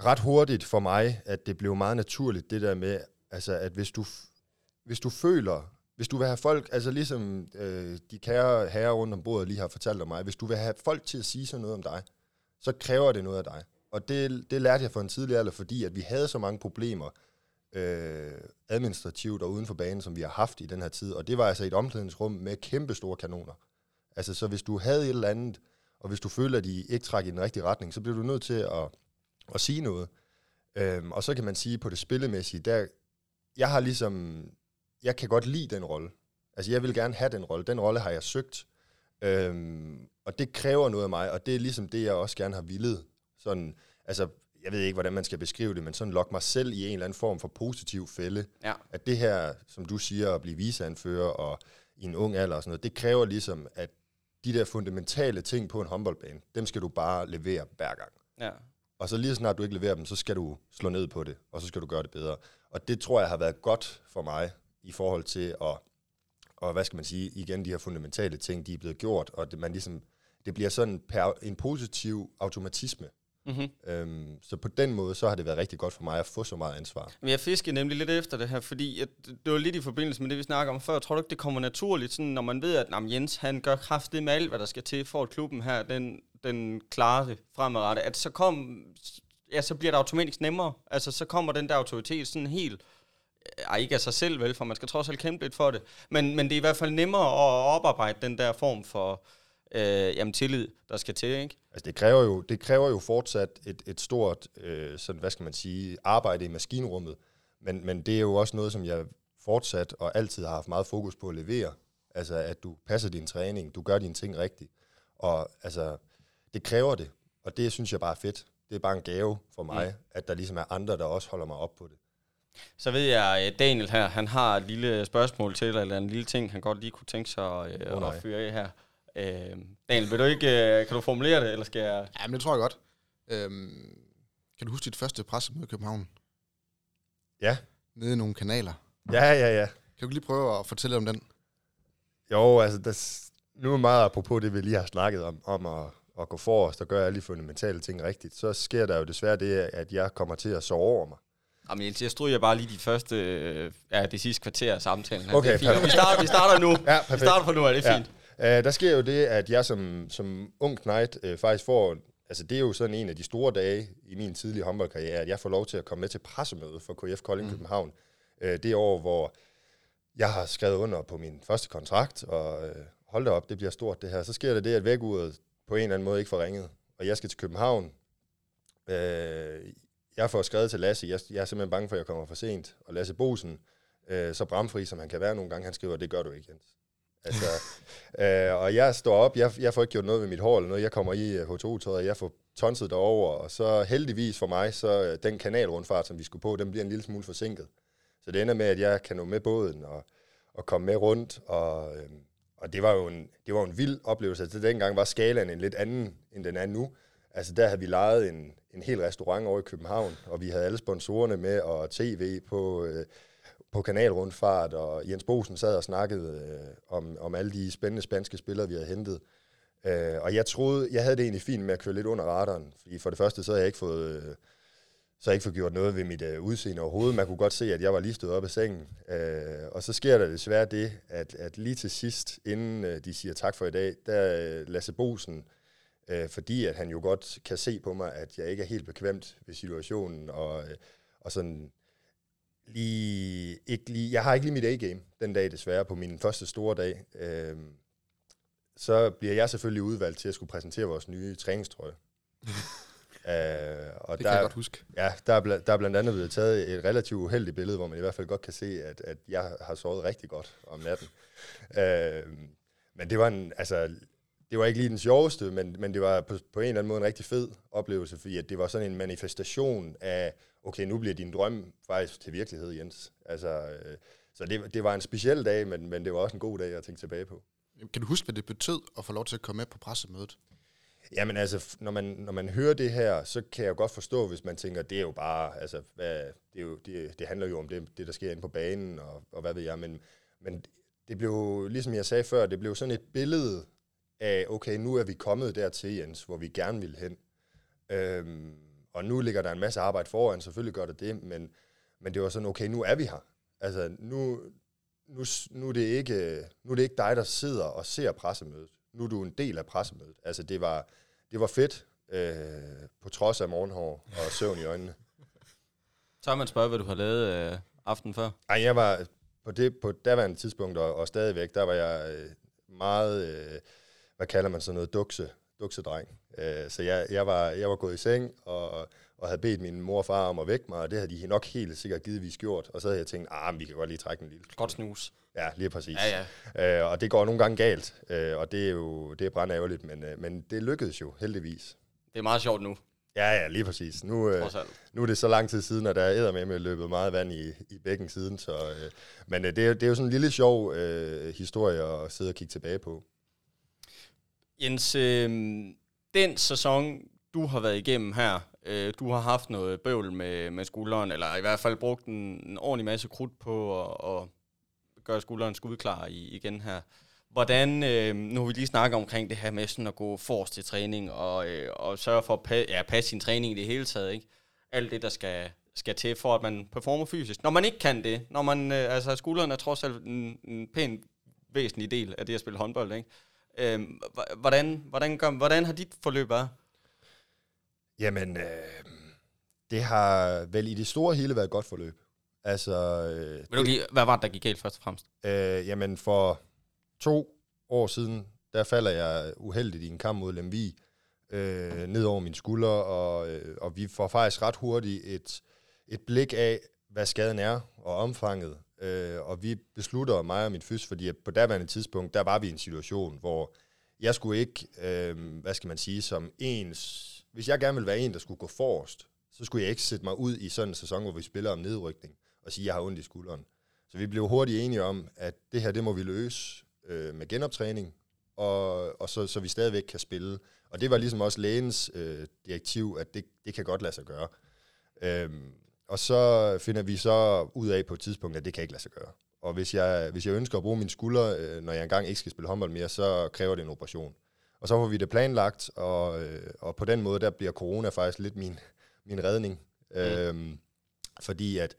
ret hurtigt for mig, at det blev meget naturligt, det der med, altså, at hvis du, hvis du føler, hvis du vil have folk, altså ligesom øh, de kære herrer rundt om bordet lige har fortalt om mig, hvis du vil have folk til at sige sådan noget om dig, så kræver det noget af dig. Og det, det lærte jeg for en tidlig alder, fordi at vi havde så mange problemer øh, administrativt og uden for banen, som vi har haft i den her tid. Og det var altså et omklædningsrum med kæmpe store kanoner. Altså, så hvis du havde et eller andet, og hvis du følte, at de ikke trækker i den rigtige retning, så bliver du nødt til at, at sige noget. Øhm, og så kan man sige på det spillemæssige, der, jeg har ligesom, jeg kan godt lide den rolle. Altså, jeg vil gerne have den rolle. Den rolle har jeg søgt. Øhm, og det kræver noget af mig, og det er ligesom det, jeg også gerne har villet. Sådan, altså, jeg ved ikke, hvordan man skal beskrive det, men sådan lokke mig selv i en eller anden form for positiv fælde. Ja. At det her, som du siger, at blive viseanfører og i en ung alder og sådan noget, det kræver ligesom, at de der fundamentale ting på en håndboldbane, dem skal du bare levere hver gang. Ja. Og så lige snart du ikke leverer dem, så skal du slå ned på det, og så skal du gøre det bedre. Og det tror jeg har været godt for mig i forhold til at, og hvad skal man sige, igen de her fundamentale ting, de er blevet gjort, og det, man ligesom, det bliver sådan per, en positiv automatisme. Mm-hmm. Øhm, så på den måde, så har det været rigtig godt for mig at få så meget ansvar. Men jeg fisker nemlig lidt efter det her, fordi at det var lidt i forbindelse med det, vi snakker om før. Tror du ikke, det kommer naturligt, sådan, når man ved, at jamen, Jens han gør kraftigt med alt, hvad der skal til, for at klubben her, den, den klarer det fremadrettet, at så, kom, ja, så bliver det automatisk nemmere. Altså, så kommer den der autoritet sådan helt, ej, ikke af sig selv vel, for man skal trods alt kæmpe lidt for det, men, men det er i hvert fald nemmere at oparbejde den der form for øh, jamen, tillid, der skal til, ikke? Altså det kræver jo, det kræver jo fortsat et, et stort, øh, sådan, hvad skal man sige, arbejde i maskinrummet, men, men det er jo også noget, som jeg fortsat og altid har haft meget fokus på at levere. Altså, at du passer din træning, du gør dine ting rigtigt. Og altså, det kræver det. Og det synes jeg bare er fedt. Det er bare en gave for mig, mm. at der ligesom er andre, der også holder mig op på det. Så ved jeg, øh, Daniel her, han har et lille spørgsmål til, eller en lille ting, han godt lige kunne tænke sig øh, at nej. fyre af her. Øh, Daniel, vil du ikke, øh, kan du formulere det, eller skal jeg... Ja, men det tror jeg godt. Øhm, kan du huske dit første pressemøde i København? Ja. Nede i nogle kanaler. Ja, ja, ja. Kan du lige prøve at fortælle om den? Jo, altså, der, nu er meget apropos det, vi lige har snakket om, om at, at gå forrest og gøre alle de fundamentale ting rigtigt. Så sker der jo desværre det, at jeg kommer til at sove over mig. Jamen, Jens, jeg stryger bare lige dit første, øh, ja, det sidste kvarter af samtalen. Okay, det er fint. Vi starter, vi starter nu. Ja, Vi starter fra nu, er det Ja. fint. Uh, der sker jo det, at jeg som, som ung knight uh, faktisk får... Altså, det er jo sådan en af de store dage i min tidlige håndboldkarriere, at jeg får lov til at komme med til pressemødet for KF Kolding mm. København. Uh, det år, hvor jeg har skrevet under på min første kontrakt, og uh, hold da op, det bliver stort det her. Så sker der det, at væguret på en eller anden måde ikke får ringet, og jeg skal til København. Uh, jeg får skrevet til Lasse, jeg, jeg er simpelthen bange for, at jeg kommer for sent, og Lasse Bosen, uh, så bramfri som han kan være nogle gange, han skriver, det gør du ikke, Jens. Altså, øh, og jeg står op, jeg, jeg får ikke gjort noget ved mit hår eller noget, jeg kommer i uh, H2-tøjet, jeg får tonset derover, og så heldigvis for mig, så uh, den kanalrundfart, som vi skulle på, den bliver en lille smule forsinket. Så det ender med, at jeg kan nå med båden og, og komme med rundt, og, øh, og det var jo en, det var en vild oplevelse. Altså, dengang var skalaen en lidt anden, end den er nu. Altså der havde vi lejet en, en hel restaurant over i København, og vi havde alle sponsorerne med, og tv på, øh, på kanalrundfart, og Jens Bosen sad og snakkede øh, om, om alle de spændende spanske spillere, vi havde hentet. Øh, og jeg troede, jeg havde det egentlig fint med at køre lidt under radaren, fordi for det første, så havde jeg ikke fået, øh, så jeg ikke får gjort noget ved mit øh, udseende overhovedet. Man kunne godt se, at jeg var lige stået op af sengen. Øh, og så sker der desværre det, at, at lige til sidst, inden øh, de siger tak for i dag, der øh, Lasse Bosen, øh, fordi at han jo godt kan se på mig, at jeg ikke er helt bekvemt ved situationen, og, øh, og sådan lige, ikke lige, jeg har ikke lige mit A-game den dag desværre på min første store dag. Øh, så bliver jeg selvfølgelig udvalgt til at skulle præsentere vores nye træningstrøje. øh, og Det der, kan jeg godt huske. Ja, der er, bl- der er blandt andet blevet taget et relativt uheldigt billede, hvor man i hvert fald godt kan se, at, at jeg har sovet rigtig godt om natten. øh, men det var en, altså, det var ikke lige den sjoveste, men, men det var på, på en eller anden måde en rigtig fed oplevelse, fordi at det var sådan en manifestation af, okay, nu bliver din drøm faktisk til virkelighed, Jens. Altså, øh, så det, det var en speciel dag, men, men det var også en god dag at tænke tilbage på. Kan du huske, hvad det betød at få lov til at komme med på pressemødet? Jamen altså, når man, når man hører det her, så kan jeg jo godt forstå, hvis man tænker, det er jo bare, altså, hvad, det, er jo, det, det handler jo om det, det, der sker inde på banen, og, og hvad ved jeg, men, men det blev, ligesom jeg sagde før, det blev sådan et billede af, okay, nu er vi kommet dertil, Jens, hvor vi gerne vil hen. Øhm, og nu ligger der en masse arbejde foran, selvfølgelig gør det det, men, men det var sådan, okay, nu er vi her. Altså, nu, nu, nu, er det ikke, nu er det ikke dig, der sidder og ser pressemødet. Nu er du en del af pressemødet. Altså, det var, det var fedt, øh, på trods af morgenhår og søvn i øjnene. Så man spørge, hvad du har lavet øh, aften før. Ej, jeg var på det på daværende tidspunkt, og, og stadigvæk, der var jeg øh, meget, øh, hvad kalder man sådan noget, dukse, duksedreng. Øh, så jeg, jeg, var, jeg var gået i seng, og, og havde bedt min mor og far om at vække mig, og det havde de nok helt sikkert givetvis gjort. Og så havde jeg tænkt, ah, vi kan godt lige trække en lille. Godt snus. Ja, lige præcis. Ja, ja. Øh, og det går nogle gange galt, øh, og det er jo det er brændærgerligt, men, øh, men det lykkedes jo heldigvis. Det er meget sjovt nu, Ja, ja, lige præcis. Nu, øh, nu er det så lang tid siden, at der er med med løbet meget vand i, i bækken siden. Så, øh, men øh, det, er, det er jo sådan en lille sjov øh, historie at sidde og kigge tilbage på. Jens, øh, den sæson, du har været igennem her, øh, du har haft noget bøvl med, med skulderen, eller i hvert fald brugt en, en ordentlig masse krudt på at, at gøre skulderen skudklar i, igen her. Hvordan, øh, nu har vi lige snakket omkring det her med sådan at gå forrest til træning, og, øh, og sørge for at pa- ja, passe sin træning i det hele taget, ikke? Alt det, der skal, skal til, for at man performer fysisk. Når man ikke kan det, når man, øh, altså skulderen er trods alt en, en pæn væsentlig del af det at spille håndbold, ikke? Øh, hvordan, hvordan, gør, hvordan har dit forløb været? Jamen, øh, det har vel i det store hele været et godt forløb. Altså, øh, Vil du lige, hvad var det, der gik galt først og fremmest? Øh, jamen for to år siden, der falder jeg uheldigt i en kamp mod Lemvi, øh, ned over min skulder, og, øh, og vi får faktisk ret hurtigt et, et blik af, hvad skaden er og omfanget. øh, og vi beslutter, mig og min fys, fordi på daværende tidspunkt, der var vi i en situation, hvor jeg skulle ikke, øh, hvad skal man sige, som ens... Hvis jeg gerne vil være en, der skulle gå forrest, så skulle jeg ikke sætte mig ud i sådan en sæson, hvor vi spiller om nedrykning, og sige, at jeg har ondt i skulderen. Så vi blev hurtigt enige om, at det her, det må vi løse øh, med genoptræning, og, og så, så vi stadigvæk kan spille. Og det var ligesom også lægens øh, direktiv, at det, det kan godt lade sig gøre. Øhm, og så finder vi så ud af på et tidspunkt, at det kan ikke lade sig gøre. Og hvis jeg, hvis jeg ønsker at bruge min skulder, øh, når jeg engang ikke skal spille håndbold mere, så kræver det en operation. Og så får vi det planlagt, og, øh, og på den måde, der bliver corona faktisk lidt min, min redning. Mm. Øhm, fordi at,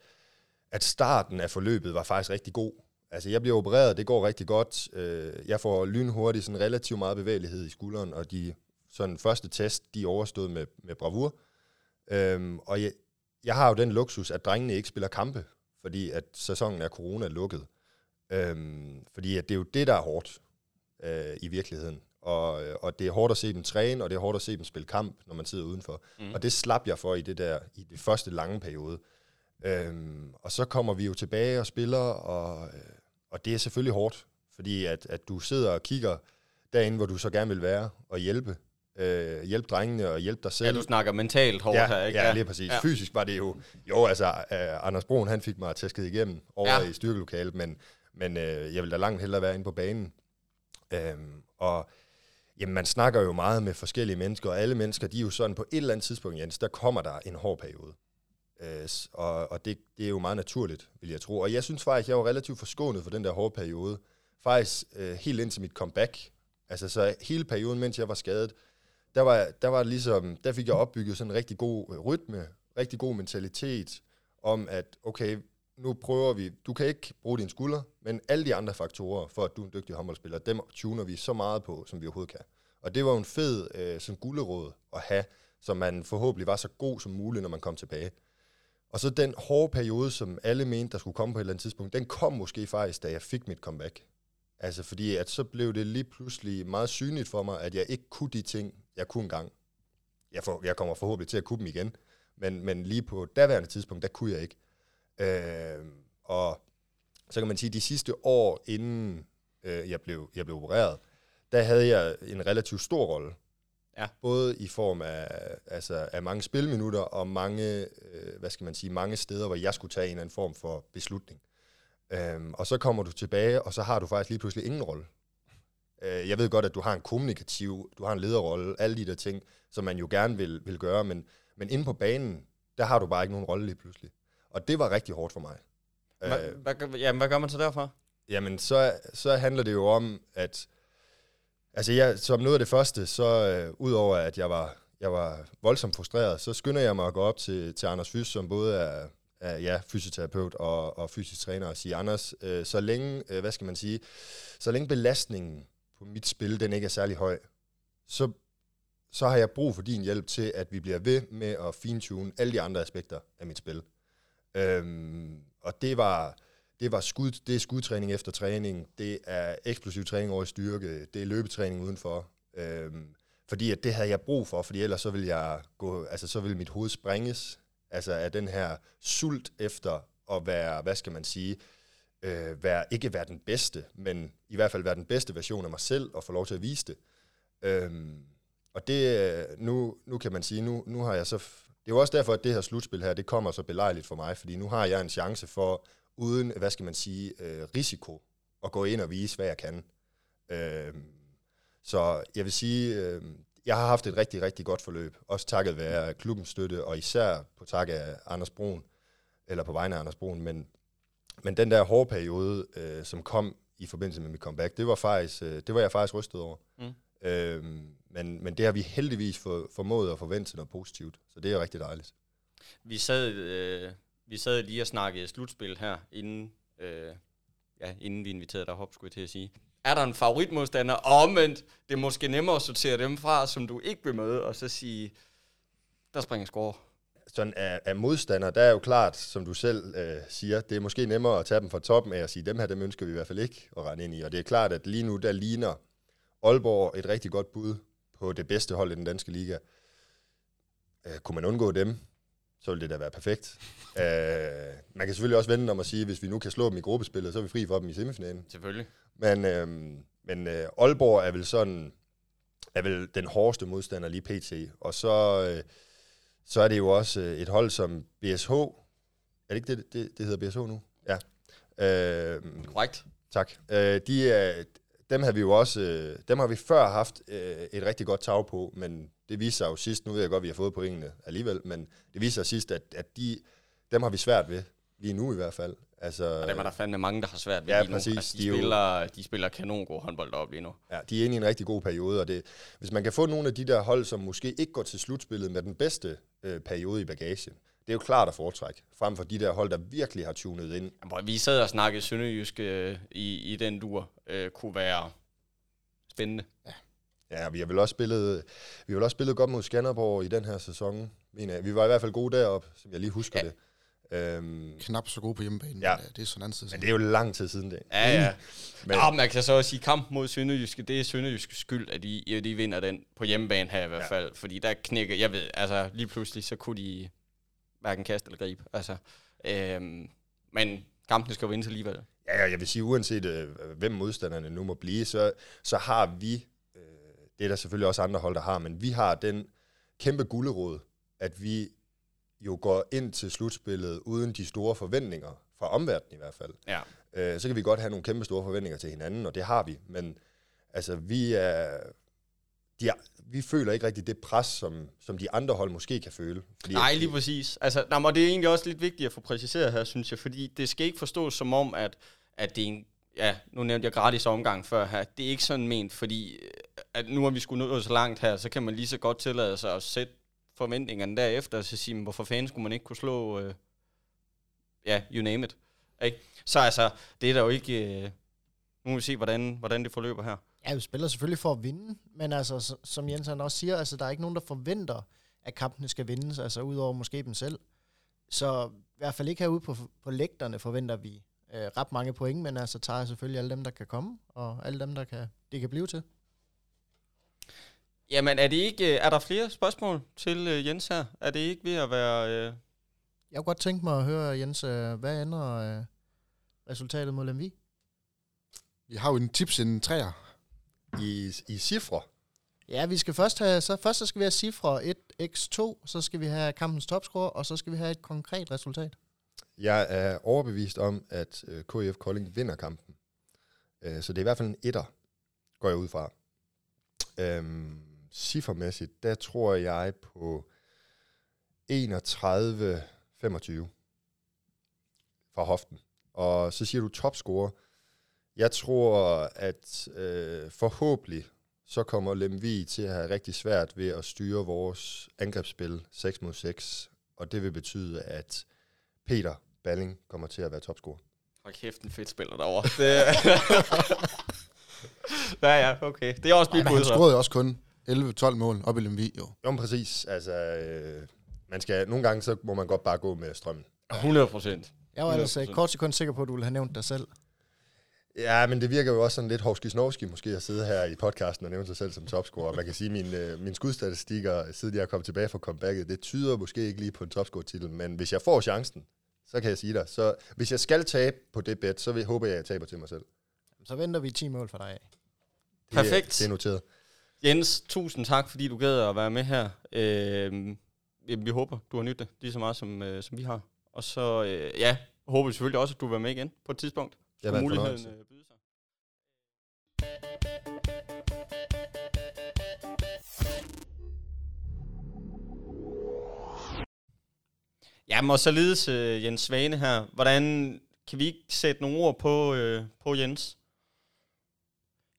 at starten af forløbet var faktisk rigtig god. Altså, jeg bliver opereret, det går rigtig godt. Øh, jeg får lynhurtigt sådan relativt meget bevægelighed i skulderen, og de sådan første test, de overstod med, med bravur. Øhm, og jeg, jeg har jo den luksus, at drengene ikke spiller kampe, fordi at sæsonen er corona lukket. Øhm, fordi at det er jo det, der er hårdt øh, i virkeligheden. Og, og det er hårdt at se dem træne, og det er hårdt at se dem spille kamp, når man sidder udenfor. Mm. Og det slap jeg for i det der i det første lange periode. Øhm, og så kommer vi jo tilbage og spiller, og, og det er selvfølgelig hårdt, fordi at, at du sidder og kigger derinde, hvor du så gerne vil være, og hjælpe øh, hjælpe drengene og hjælpe dig selv. Ja, du snakker mentalt hårdt ja, her, ikke? Ja, lige præcis. Ja. Fysisk var det jo... Jo, altså, uh, Anders Broen, han fik mig tæsket igennem over ja. i styrkelokalet, men, men uh, jeg vil da langt hellere være inde på banen. Um, og jamen, man snakker jo meget med forskellige mennesker, og alle mennesker, de er jo sådan, på et eller andet tidspunkt, Jens, der kommer der en hård periode. Øh, og og det, det er jo meget naturligt, vil jeg tro. Og jeg synes faktisk, jeg var relativt forskånet for den der hårde periode. Faktisk øh, helt indtil mit comeback. Altså så hele perioden, mens jeg var skadet, der var, der var ligesom, der fik jeg opbygget sådan en rigtig god rytme, rigtig god mentalitet om, at okay, nu prøver vi, du kan ikke bruge din skulder, men alle de andre faktorer for, at du er en dygtig håndboldspiller, dem tuner vi så meget på, som vi overhovedet kan. Og det var jo en fed øh, sådan gulderåd at have, så man forhåbentlig var så god som muligt, når man kom tilbage. Og så den hårde periode, som alle mente, der skulle komme på et eller andet tidspunkt, den kom måske faktisk, da jeg fik mit comeback. Altså fordi, at så blev det lige pludselig meget synligt for mig, at jeg ikke kunne de ting, jeg kunne engang. Jeg, for, jeg kommer forhåbentlig til at kunne dem igen, men, men lige på daværende tidspunkt, der kunne jeg ikke. Øh, og så kan man sige, at de sidste år, inden øh, jeg, blev, jeg blev opereret, der havde jeg en relativt stor rolle. Ja. Både i form af, altså, af mange spilminutter og mange, øh, hvad skal man sige, mange steder, hvor jeg skulle tage en eller anden form for beslutning. Øhm, og så kommer du tilbage, og så har du faktisk lige pludselig ingen rolle. Øh, jeg ved godt, at du har en kommunikativ, du har en lederrolle, alle de der ting, som man jo gerne vil, vil gøre, men, men inde på banen, der har du bare ikke nogen rolle lige pludselig. Og det var rigtig hårdt for mig. Hva, øh, hvad, jamen, hvad gør man så derfra? Jamen, så, så handler det jo om, at altså jeg, som noget af det første, så øh, udover at jeg var, jeg var voldsomt frustreret, så skynder jeg mig at gå op til, til Anders Fys, som både er, er ja, fysioterapeut og, og fysisk træner, og sige, Anders, øh, så længe, øh, hvad skal man sige, så længe belastningen på mit spil, den ikke er særlig høj, så, så har jeg brug for din hjælp til, at vi bliver ved med at fintune alle de andre aspekter af mit spil. Øhm, og det var, det var skud, det er skudtræning efter træning, det er eksplosiv træning over i styrke, det er løbetræning udenfor. Øhm, fordi at det havde jeg brug for, fordi ellers så ville jeg gå, altså så ville mit hoved sprænges, altså af den her sult efter at være, hvad skal man sige, øh, være, ikke være den bedste, men i hvert fald være den bedste version af mig selv, og få lov til at vise det. Øhm, og det, øh, nu, nu kan man sige, nu, nu har jeg så... Det er jo også derfor, at det her slutspil her, det kommer så belejligt for mig, fordi nu har jeg en chance for, uden, hvad skal man sige, øh, risiko, at gå ind og vise, hvad jeg kan. Øh, så jeg vil sige, øh, jeg har haft et rigtig, rigtig godt forløb, også takket være klubbens støtte, og især på tak af Anders Brun, eller på vegne af Anders Brun, men men den der hårde periode, øh, som kom i forbindelse med mit comeback, det var, faktisk, øh, det var jeg faktisk rystet over. Mm. Øhm, men, men det har vi heldigvis for, formået at forvente til noget positivt, så det er rigtig dejligt. Vi sad, øh, vi sad lige og snakkede slutspil her, inden, øh, ja, inden vi inviterede dig op, skulle jeg til at sige. Er der en favoritmodstander? Og omvendt, det er måske nemmere at sortere dem fra, som du ikke vil møde, og så sige, der springer score sådan af, af modstander, der er jo klart, som du selv øh, siger, det er måske nemmere at tage dem fra toppen af at sige, dem her, dem ønsker vi i hvert fald ikke at rende ind i. Og det er klart, at lige nu, der ligner Aalborg et rigtig godt bud på det bedste hold i den danske liga. Øh, kunne man undgå dem, så vil det da være perfekt. uh, man kan selvfølgelig også vende om at sige, at hvis vi nu kan slå dem i gruppespillet, så er vi fri for dem i semifinalen. Selvfølgelig. Men, øh, men øh, Aalborg er vel sådan, er vel den hårdeste modstander lige pt. Og så, øh, så er det jo også øh, et hold som BSH. Er det ikke det, det, det hedder BSH nu? Ja. Øh, Korrekt. tak. Øh, de er, dem har vi jo også, øh, dem har vi før haft øh, et rigtig godt tag på, men det viser sig jo sidst, nu ved jeg godt, at vi har fået pointene alligevel, men det viser sig sidst, at, at de, dem har vi svært ved, lige nu i hvert fald. Altså, Og dem er der fandme mange, der har svært ved Ja, lige nu. præcis. Altså, de, De er jo- spiller, de spiller kanon god håndbold deroppe lige nu. Ja, de er inde i en rigtig god periode, og det, hvis man kan få nogle af de der hold, som måske ikke går til slutspillet med den bedste øh, periode i bagagen, det er jo klart at foretrække, frem for de der hold, der virkelig har tunet ind. Jamen, Vi sad og snakkede sønderjysk øh, i, i den dur. Øh, kunne være spændende. Ja, vi har vel også spillet, vi har vel også spillet godt mod Skanderborg i den her sæson. Vi var i hvert fald gode deroppe, som jeg lige husker Ja. det. Øhm, Knap så gode på hjemmebane, Ja. men øh, det er sådan en anden side. men det er jo lang tid siden det. Ja, ja. Men- Men, ja, man kan så også sige, kamp mod Sønderjyske, det er Sønderjyske skyld, at de, ja, de vinder den på hjemmebane her i hvert Ja. fald. Fordi der knækker, jeg ved, altså lige pludselig, så kunne de hverken kaste eller gribe. Altså, øhm, men kampen skal jo vindes alligevel. Ja, ja, jeg vil sige, uanset øh, hvem modstanderne nu må blive, så, så har vi, øh, det er der selvfølgelig også andre hold, der har, men vi har den kæmpe gulderåd, at vi jo går ind til slutspillet uden de store forventninger, fra omverdenen i hvert fald. Ja. Øh, så kan vi godt have nogle kæmpe store forventninger til hinanden, og det har vi, men altså, vi er... De vi føler ikke rigtig det pres, som, som de andre hold måske kan føle. Fordi Nej, lige præcis. Altså, nej, men det er egentlig også lidt vigtigt at få præciseret her, synes jeg, fordi det skal ikke forstås som om, at, at det er en, ja, nu nævnte jeg gratis omgang før her, det er ikke sådan ment, fordi øh, at nu har vi skulle nå så langt her, så kan man lige så godt tillade sig at sætte forventningerne derefter, og så sige, hvorfor fanden skulle man ikke kunne slå, øh, ja, you name it. Ikke? Så altså, det er der jo ikke, øh, nu må vi se, hvordan, hvordan det forløber her. Ja, vi spiller selvfølgelig for at vinde, men altså, som Jens han også siger, altså, der er ikke nogen, der forventer, at kampene skal vindes, altså udover måske dem selv. Så i hvert fald ikke herude på, på lægterne forventer vi øh, ret mange point, men altså tager selvfølgelig alle dem, der kan komme, og alle dem, der kan, det kan blive til. Jamen, er det ikke, øh, er der flere spørgsmål til øh, Jens her? Er det ikke ved at være... Øh, Jeg kunne godt tænke mig at høre, Jens, øh, hvad ender øh, resultatet mod Lemvi? Vi har jo en tips, en træer. I, i cifre, Ja, vi skal først have, så først så skal vi have cifre 1x2, så skal vi have kampens topscore, og så skal vi have et konkret resultat. Jeg er overbevist om, at øh, KF Kolding vinder kampen. Øh, så det er i hvert fald en etter, går jeg ud fra. Øhm, ciffermæssigt, der tror jeg på 31-25 fra hoften. Og så siger du topscorer. Jeg tror, at øh, forhåbentlig så kommer Lemvi til at have rigtig svært ved at styre vores angrebsspil 6 mod 6. Og det vil betyde, at Peter Balling kommer til at være topscorer. Hold kæft, en fedt spiller derovre. Det, ja, ja, okay. Det er også mit bud, han scorede jo også kun 11-12 mål op i Lemvi, jo. Jo, men præcis. Altså, øh, man skal, nogle gange så må man godt bare gå med strømmen. 100 procent. Jeg var ellers 100%. øh, kort sekund sikker på, at du ville have nævnt dig selv. Ja, men det virker jo også sådan lidt hovski måske at sidde her i podcasten og nævne sig selv som topscorer. Man kan sige, at mine, øh, mine skudstatistikker, siden jeg er kommet tilbage fra comebacket, det tyder måske ikke lige på en topscore-titel, men hvis jeg får chancen, så kan jeg sige dig. Så hvis jeg skal tabe på det bet, så vil, håber jeg, at jeg taber til mig selv. Så venter vi 10 mål for dig af. Det, er- Perfekt. Det er noteret. Jens, tusind tak, fordi du gad at være med her. Øh, vi håber, du har nydt det lige så meget, som, øh, som vi har. Og så, øh, ja, håber vi selvfølgelig også, at du vil være med igen på et tidspunkt. Det har Skulle været en muligheden fornøjelse. øh, byde sig. Jamen, og således øh, Jens Svane her. Hvordan kan vi ikke sætte nogle ord på, øh, på Jens?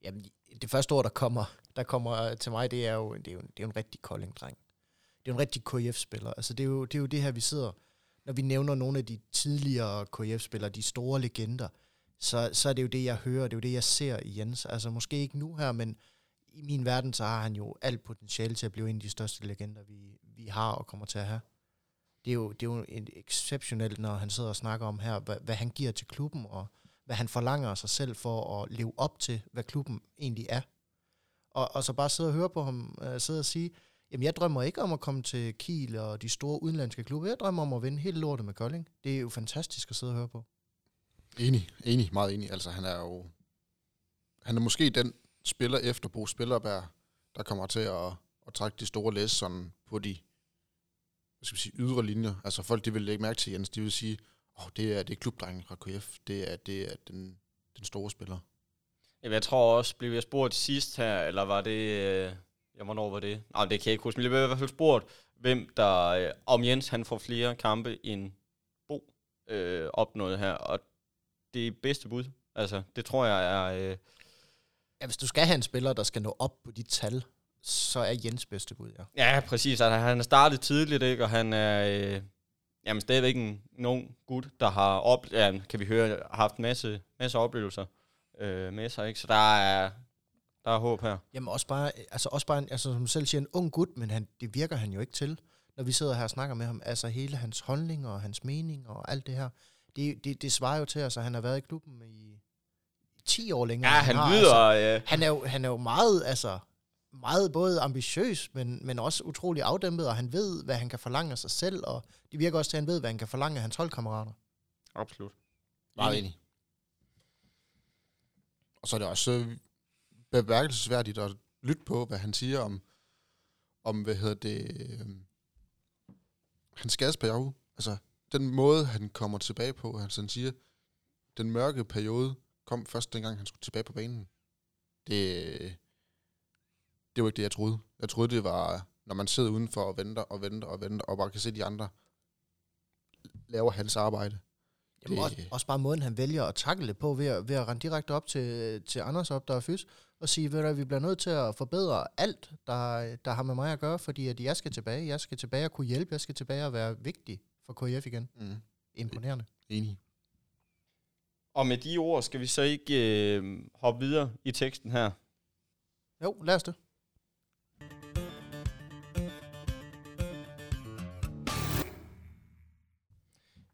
Jamen, det første ord, der kommer, der kommer til mig, det er jo, det er jo, det er jo en rigtig kolding-dreng. Det er jo en rigtig KF-spiller. Altså, det er, jo, det er jo det her, vi sidder, når vi nævner nogle af de tidligere KF-spillere, de store legender, så, så er det jo det, jeg hører, det er jo det, jeg ser i Jens. Altså, måske ikke nu her, men i min verden, så har han jo alt potentiale til at blive en af de største legender, vi, vi har og kommer til at have. Det er jo, det er jo en exceptionelt, når han sidder og snakker om her, hvad, hvad han giver til klubben, og hvad han forlanger sig selv for at leve op til, hvad klubben egentlig er. Og, og så bare sidde og høre på ham, uh, sidde og sige, Jamen, jeg drømmer ikke om at komme til Kiel og de store udenlandske klubber. Jeg drømmer om at vinde hele lortet med Kolding. Det er jo fantastisk at sidde og høre på. Enig, enig, meget enig. Altså, han er jo... Han er måske den spiller efter Bo Spillerberg, der kommer til at, at trække de store læs sådan på de hvad skal vi sige, ydre linjer. Altså folk, de vil lægge mærke til Jens, de vil sige, åh, oh, det er, det er klubdrengen fra KF, det er, det er den, den store spiller. Jamen, jeg tror også, blev jeg spurgt sidst her, eller var det... Øh, ja, hvornår var det? Nej, det kan jeg ikke huske, men jeg blev i hvert fald spurgt, hvem der... Øh, om Jens, han får flere kampe end Bo øh, opnået her, og det bedste bud. Altså, det tror jeg er... Øh, Ja, hvis du skal have en spiller, der skal nå op på de tal, så er Jens bedste bud, ja. Ja, præcis. Altså, han er startet tidligt, ikke? og han er øh, jamen, stadigvæk en, en ung gut, der har op, ja, kan vi høre, haft en masse, masse oplevelser øh, med sig. Ikke? Så der er, der er håb her. Jamen også bare, altså også bare en, altså, som selv siger, en ung gut, men han, det virker han jo ikke til, når vi sidder her og snakker med ham. Altså hele hans holdninger og hans mening og alt det her, det, det, det svarer jo til, altså han har været i klubben i 10 år længere. Ja, end han har. lyder... Altså, Øh, han, er jo, han er jo meget, altså, meget både ambitiøs, men, men også utrolig afdæmpet, og han ved, hvad han kan forlange af sig selv, og det virker også til, at han ved, hvad han kan forlange af hans holdkammerater. absolut. Meget enig. Og så er det også bemærkelsesværdigt at lytte på, hvad han siger om, om hvad hedder det, øh, hans skadesperiode. Altså, den måde, han kommer tilbage på, altså han siger, den mørke periode kom først dengang, han skulle tilbage på banen. Det, det var ikke det, jeg troede. Jeg troede, det var, når man sidder udenfor og venter og venter og venter, og bare kan se de andre laver hans arbejde. Jamen, Det- også, også bare måden, han vælger at takle det på, ved at, ved at rende direkte op til, til Anders op, der er fys, og sige, ved du, vi bliver nødt til at forbedre alt, der, der har med mig at gøre, fordi at jeg skal tilbage, jeg skal tilbage og kunne hjælpe, jeg skal tilbage og være vigtig for KF igen. Mm. Imponerende. Enig. Og med de ord skal vi så ikke øh, hoppe videre i teksten her. Jo, lad os det.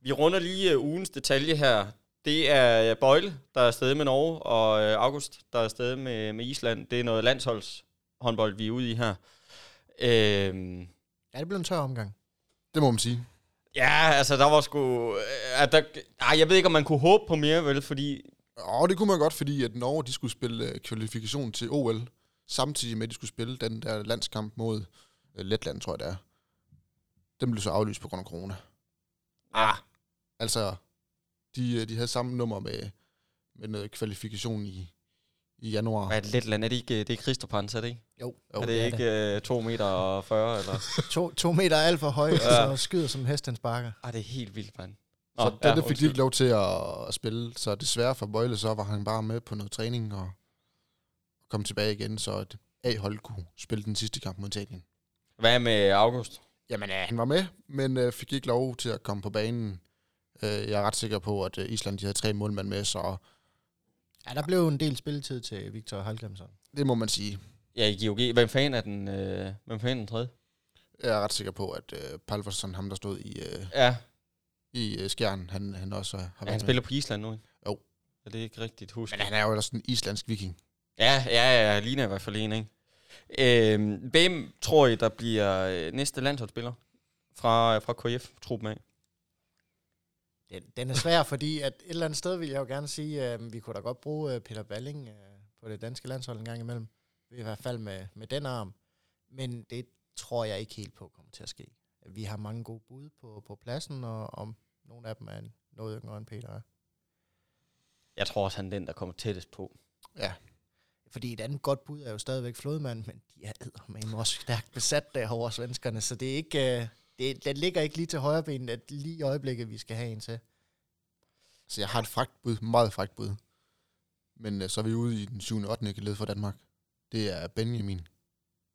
Vi runder lige uh, ugens detalje her. Det er øh, Bøjle, der er afsted med Norge, og uh, August, der er afsted med, med Island. Det er noget landsholdshåndbold, vi er ude i her. Øhm, Ja, det blev en tør omgang. Det må man sige. Ja, altså der var sgu... Øh, at der, ej, jeg ved ikke, om man kunne håbe på mere, vel, fordi... Og det kunne man godt, fordi at Norge de skulle spille øh, kvalifikation til OL, samtidig med, at de skulle spille den der landskamp mod øh, Letland, tror jeg det er. Den blev så aflyst på grund af corona. Ah, Altså, de, de havde samme nummer med, med noget kvalifikation i, i januar. hvad er det Letland? Er det ikke, øh, det er Kristopans, er det ikke? Jo, Jo, er det, er ikke uh, 2 meter og 40, eller? To, to meter er alt for høj, Ja. og så skyder som hest, han sparker. ah, det er helt vildt, mand. Så Nå, ja, det fik de ikke lov til at, at spille, så desværre for Bøjle, så var han bare med på noget træning og kom tilbage igen, så et A-hold kunne spille den sidste kamp mod Italien. Hvad med August? Jamen, ja, han var med, men øh, fik ikke lov til at komme på banen. Øh, jeg er ret sikker på, at øh, Island de havde tre målmænd med, så Ja, der blev en del spilletid til Victor Halgrimsson. det må man sige. Ja, i GOG. Hvem fanden er den, øh, hvem fanden er den tredje? Jeg er ret sikker på, at øh, Palversson, ham der stod i, øh, Ja, i øh, skjern, han, han også har ja været han med. spiller på Island nu, ikke? Jo. Er det ikke rigtigt husket? Men han er jo ellers en islandsk viking. Ja, ja, ja, ligner i hvert fald en, ikke? Øhm, hvem tror I, der bliver øh, næste landsholdsspiller fra, fra KF-truppen af? Den, den er svær, fordi at et eller andet sted vil jeg jo gerne sige, at øh, vi kunne da godt bruge øh, Peter Balling øh, på det danske landshold en gang imellem. I hvert fald med, med den arm. Men det tror jeg ikke helt på kommer til at ske. Vi har mange gode bud på, på pladsen, og om nogle af dem er noget yngre end Peter er. Jeg tror også, han er den, der kommer tættest på. Ja, Fordi et andet godt bud er jo stadigvæk Flodmand, men de er med også stærkt besat derovre, svenskerne, så det er ikke... Øh, det, den ligger ikke lige til højre ben, at lige i øjeblikket, vi skal have en til. så jeg har et fragt bud, meget fragt bud. Men øh, så er vi ude i den 7. og 8. led for Danmark. Det er Benjamin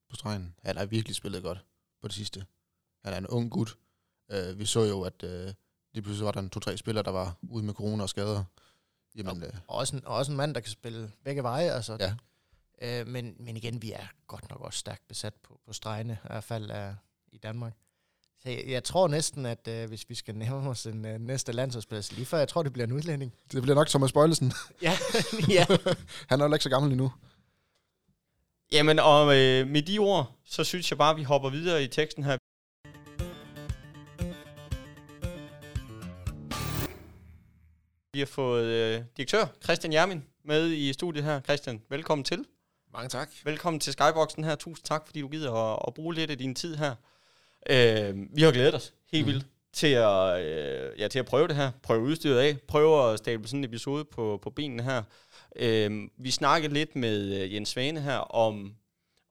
på stregen. Han har virkelig spillet godt på det sidste. Han er en ung gut. Øh, vi så jo, at øh, lige pludselig var der en to-tre spillere, der var ude med corona og skader. Jamen, øh, Og også en, og også en mand, der kan spille begge veje. Altså. Ja. Øh, men, men igen, vi er godt nok også stærkt besat på, på stregene, i hvert fald er, i Danmark. Så jeg, jeg tror næsten, at øh, hvis vi skal nævne os en øh, næste landsholdsplads, lige før jeg tror, det bliver en udlænding. det bliver nok Thomas Bøjlesen. ja, ja. Han er jo ikke så gammel endnu. Jamen, og øh, med de ord, så synes jeg bare, at vi hopper videre i teksten her. Vi har fået øh, direktør Christian Jermin med i studiet her. Christian, velkommen til. Mange tak. Velkommen til Skyboxen her. Tusind tak, fordi du gider at, at bruge lidt af din tid her. Øh, vi har glædet os helt Mm. vildt til at, øh, ja, til at prøve det her. Prøve udstyret af. Prøve at stable sådan en episode på, på benene her. Øh, vi snakkede lidt med øh, Jens Svane her om,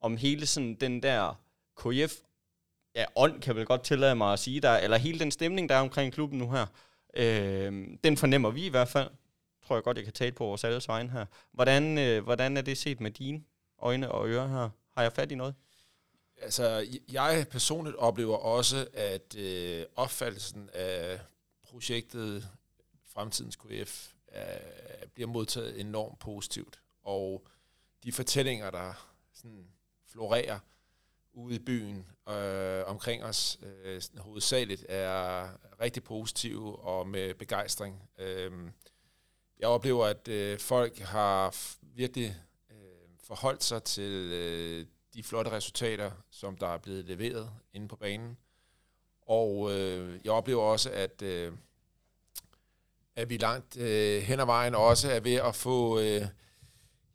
om hele sådan den der KF ja, ånd, kan jeg vel godt tillade mig at sige, der, eller hele den stemning, der er omkring klubben nu her. Øh, den fornemmer vi i hvert fald. Tror jeg godt, jeg kan tale på vores alles vegne her. Hvordan, øh, hvordan er det set med dine øjne og ører her? Har jeg fat i noget? Altså, jeg personligt oplever også, at øh, opfattelsen af projektet Fremtidens KF øh, bliver modtaget enormt positivt. Og de fortællinger, der sådan florerer ude i byen øh, omkring os, øh, hovedsageligt er rigtig positive og med begejstring. Øh, jeg oplever, at øh, folk har virkelig øh, forholdt sig til øh, de flotte resultater, som der er blevet leveret inde på banen. Og øh, jeg oplever også, at, øh, at vi langt øh, hen ad vejen også er ved at få, øh,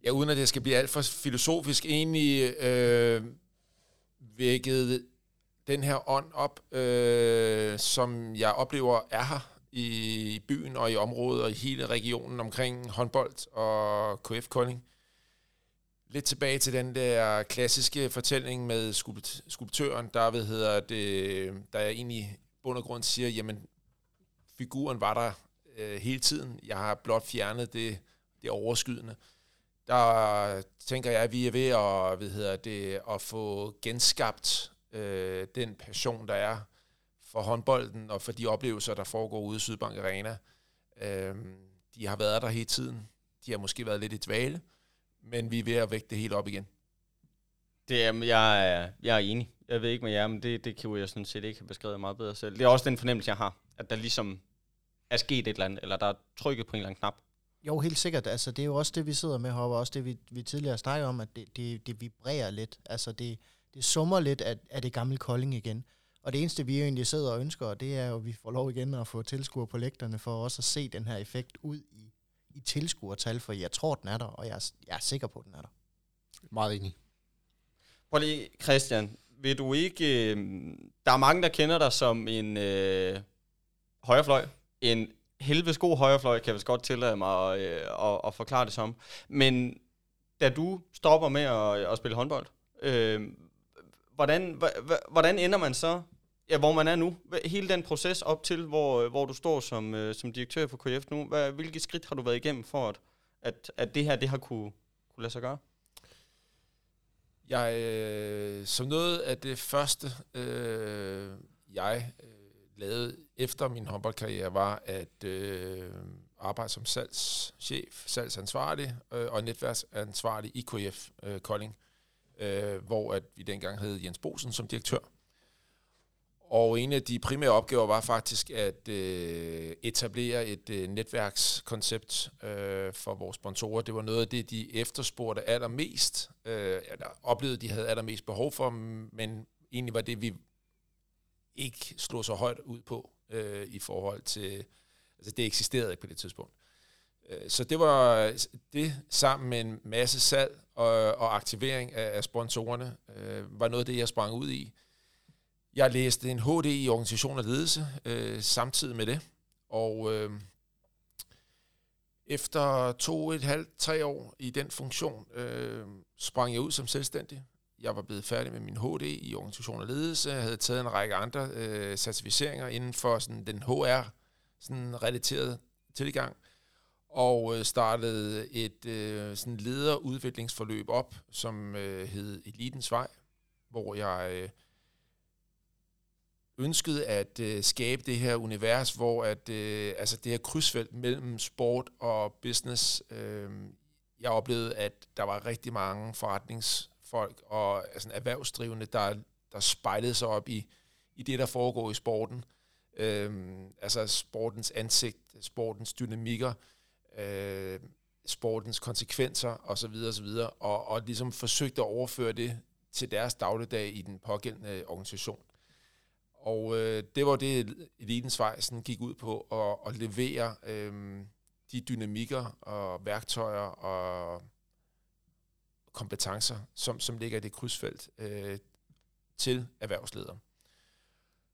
ja uden at det skal blive alt for filosofisk, egentlig øh, vækket den her ånd op, øh, som jeg oplever er her i byen og i området og i hele regionen omkring håndbold og KF Kolding lidt tilbage til den der klassiske fortælling med skulpt- skulptøren, der, ved hedder det, der jeg egentlig i bund og grund siger, jamen, figuren var der øh, hele tiden. Jeg har blot fjernet det, det overskydende. Der tænker jeg, at vi er ved at, ved hedder det, at få genskabt øh, den passion, der er for håndbolden og for de oplevelser, der foregår ude i Sydbank Arena. Øh, de har været der hele tiden. De har måske været lidt i dvale men vi er ved at vække det helt op igen. Det er, jeg, er, jeg er enig. Jeg ved ikke med jer, men det, det kan jeg sådan set ikke have beskrevet meget bedre selv. Det er også den fornemmelse, jeg har, at der ligesom er sket et eller andet, eller der er trykket på en eller anden knap. Jo, helt sikkert. Altså, det er jo også det, vi sidder med heroppe, og også det, vi, vi tidligere snakkede om, at det, det, det vibrerer lidt. Altså, det, det summer lidt af, af det gamle Kolding igen. Og det eneste, vi egentlig sidder og ønsker, det er jo, at vi får lov igen at få tilskuer på lægterne, for også at se den her effekt ud i, i tilskuertal, for jeg tror, den er der, og jeg er, jeg er sikker på, den er der. Meget enig. Prøv lige, Christian, vil du ikke... Øh, der er mange, der kender dig som en øh, højrefløj. En helvedes god højrefløj, kan jeg vist godt tillade mig at, øh, at, at forklare det som. Men da du stopper med at, at spille håndbold, øh, hvordan, hvordan ender man så, ja, hvor man er nu? Hele den proces op til, hvor, øh, hvor du står som, øh, som direktør for KF nu, hvad, hvilke skridt har du været igennem for, at, at, at det her det har kunne, kunne lade sig gøre? Jeg, øh, som noget af det første, øh, jeg øh, lavede efter min håndboldkarriere, var at øh, arbejde som salgschef, salgsansvarlig øh, og netværksansvarlig i KF øh, Kolding, øh, hvor at vi dengang hed Jens Bosen som direktør. Og en af de primære opgaver var faktisk at øh, etablere et øh, netværkskoncept øh, for vores sponsorer. Det var noget af det, de efterspurgte allermest, øh, eller oplevede, de havde allermest behov for, men egentlig var det, vi ikke slog så højt ud på øh, i forhold til, altså det eksisterede ikke på det tidspunkt. Øh, så det var det sammen med en masse salg og, og aktivering af, af sponsorerne, øh, var noget af det, jeg sprang ud i. Jeg læste en HD i organisation og ledelse øh, samtidig med det, og øh, efter to, et halvt, tre år i den funktion, øh, sprang jeg ud som selvstændig. Jeg var blevet færdig med min HD i organisation og ledelse. Jeg havde taget en række andre øh, certificeringer inden for sådan, den HR sådan relateret tilgang og øh, startede et øh, sådan lederudviklingsforløb op, som øh, hed Elitens Vej, hvor jeg øh, ønsket at øh, skabe det her univers, hvor at, øh, altså det her krydsfelt mellem sport og business, øh, jeg oplevede, at der var rigtig mange forretningsfolk og altså, erhvervsdrivende, der, der spejlede sig op i, i det, der foregår i sporten. Øh, altså sportens ansigt, sportens dynamikker, øh, sportens konsekvenser osv. osv. Og, og ligesom forsøgte at overføre det til deres dagligdag i den pågældende organisation. Og øh, det var det, Elitens Vej sådan gik ud på, at, at levere øh, de dynamikker og værktøjer og kompetencer, som, som ligger i det krydsfelt øh, til erhvervsledere.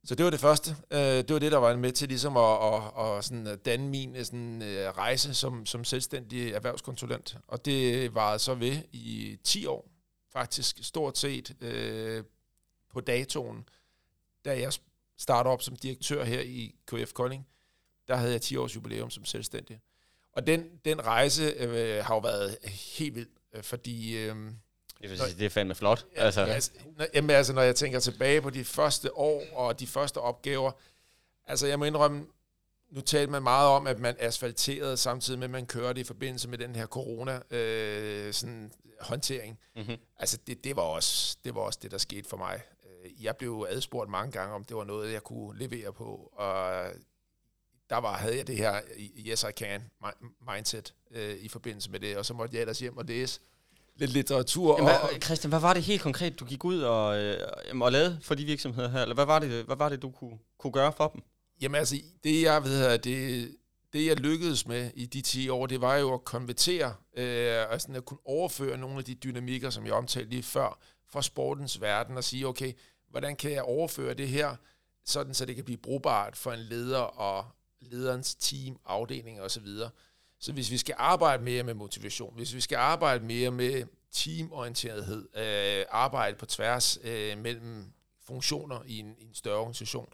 Så det var det første. Øh, det var det, der var med til ligesom at, at, at sådan øh, danne min øh, sådan, rejse som, som selvstændig erhvervskonsulent. Og det varede så ved i 10 år, faktisk stort set øh, på datoen, da jeg startede op som direktør her i KF Kolding, der havde jeg 10 års jubilæum som selvstændig. Og den, den rejse øh, har jo været helt vild, øh, fordi... Øh, det, vil sige, det er fandme flot. Ja, altså. Altså, når, jamen, altså, når jeg tænker tilbage på de første år og de første opgaver, altså jeg må indrømme, nu talte man meget om, at man asfalterede samtidig med, at man kørte i forbindelse med den her corona øh, sådan, håndtering. Mm-hmm. Altså det, det, var også, det var også det, der skete for mig. Øh, jeg blev adspurgt mange gange, om det var noget, jeg kunne levere på, og der var, havde jeg det her yes I can mindset øh, i forbindelse med det, og så måtte jeg ellers hjem og læse lidt litteratur. Jamen, og, Christian, hvad var det helt konkret, du gik ud og, øh, og lavede for de virksomheder her? Eller hvad var det, hvad var det du kunne, kunne gøre for dem? Jamen altså, det jeg ved, det, det jeg lykkedes med i de 10 år, det var jo at konvertere, øh, og sådan at kunne overføre nogle af de dynamikker, som jeg omtalte lige før, fra sportens verden, og sige, okay, hvordan kan jeg overføre det her, sådan så det kan blive brugbart for en leder og lederens team, afdeling osv., så, så hvis vi skal arbejde mere med motivation, hvis vi skal arbejde mere med teamorienterethed, øh, arbejde på tværs øh, mellem funktioner i en, i en større organisation,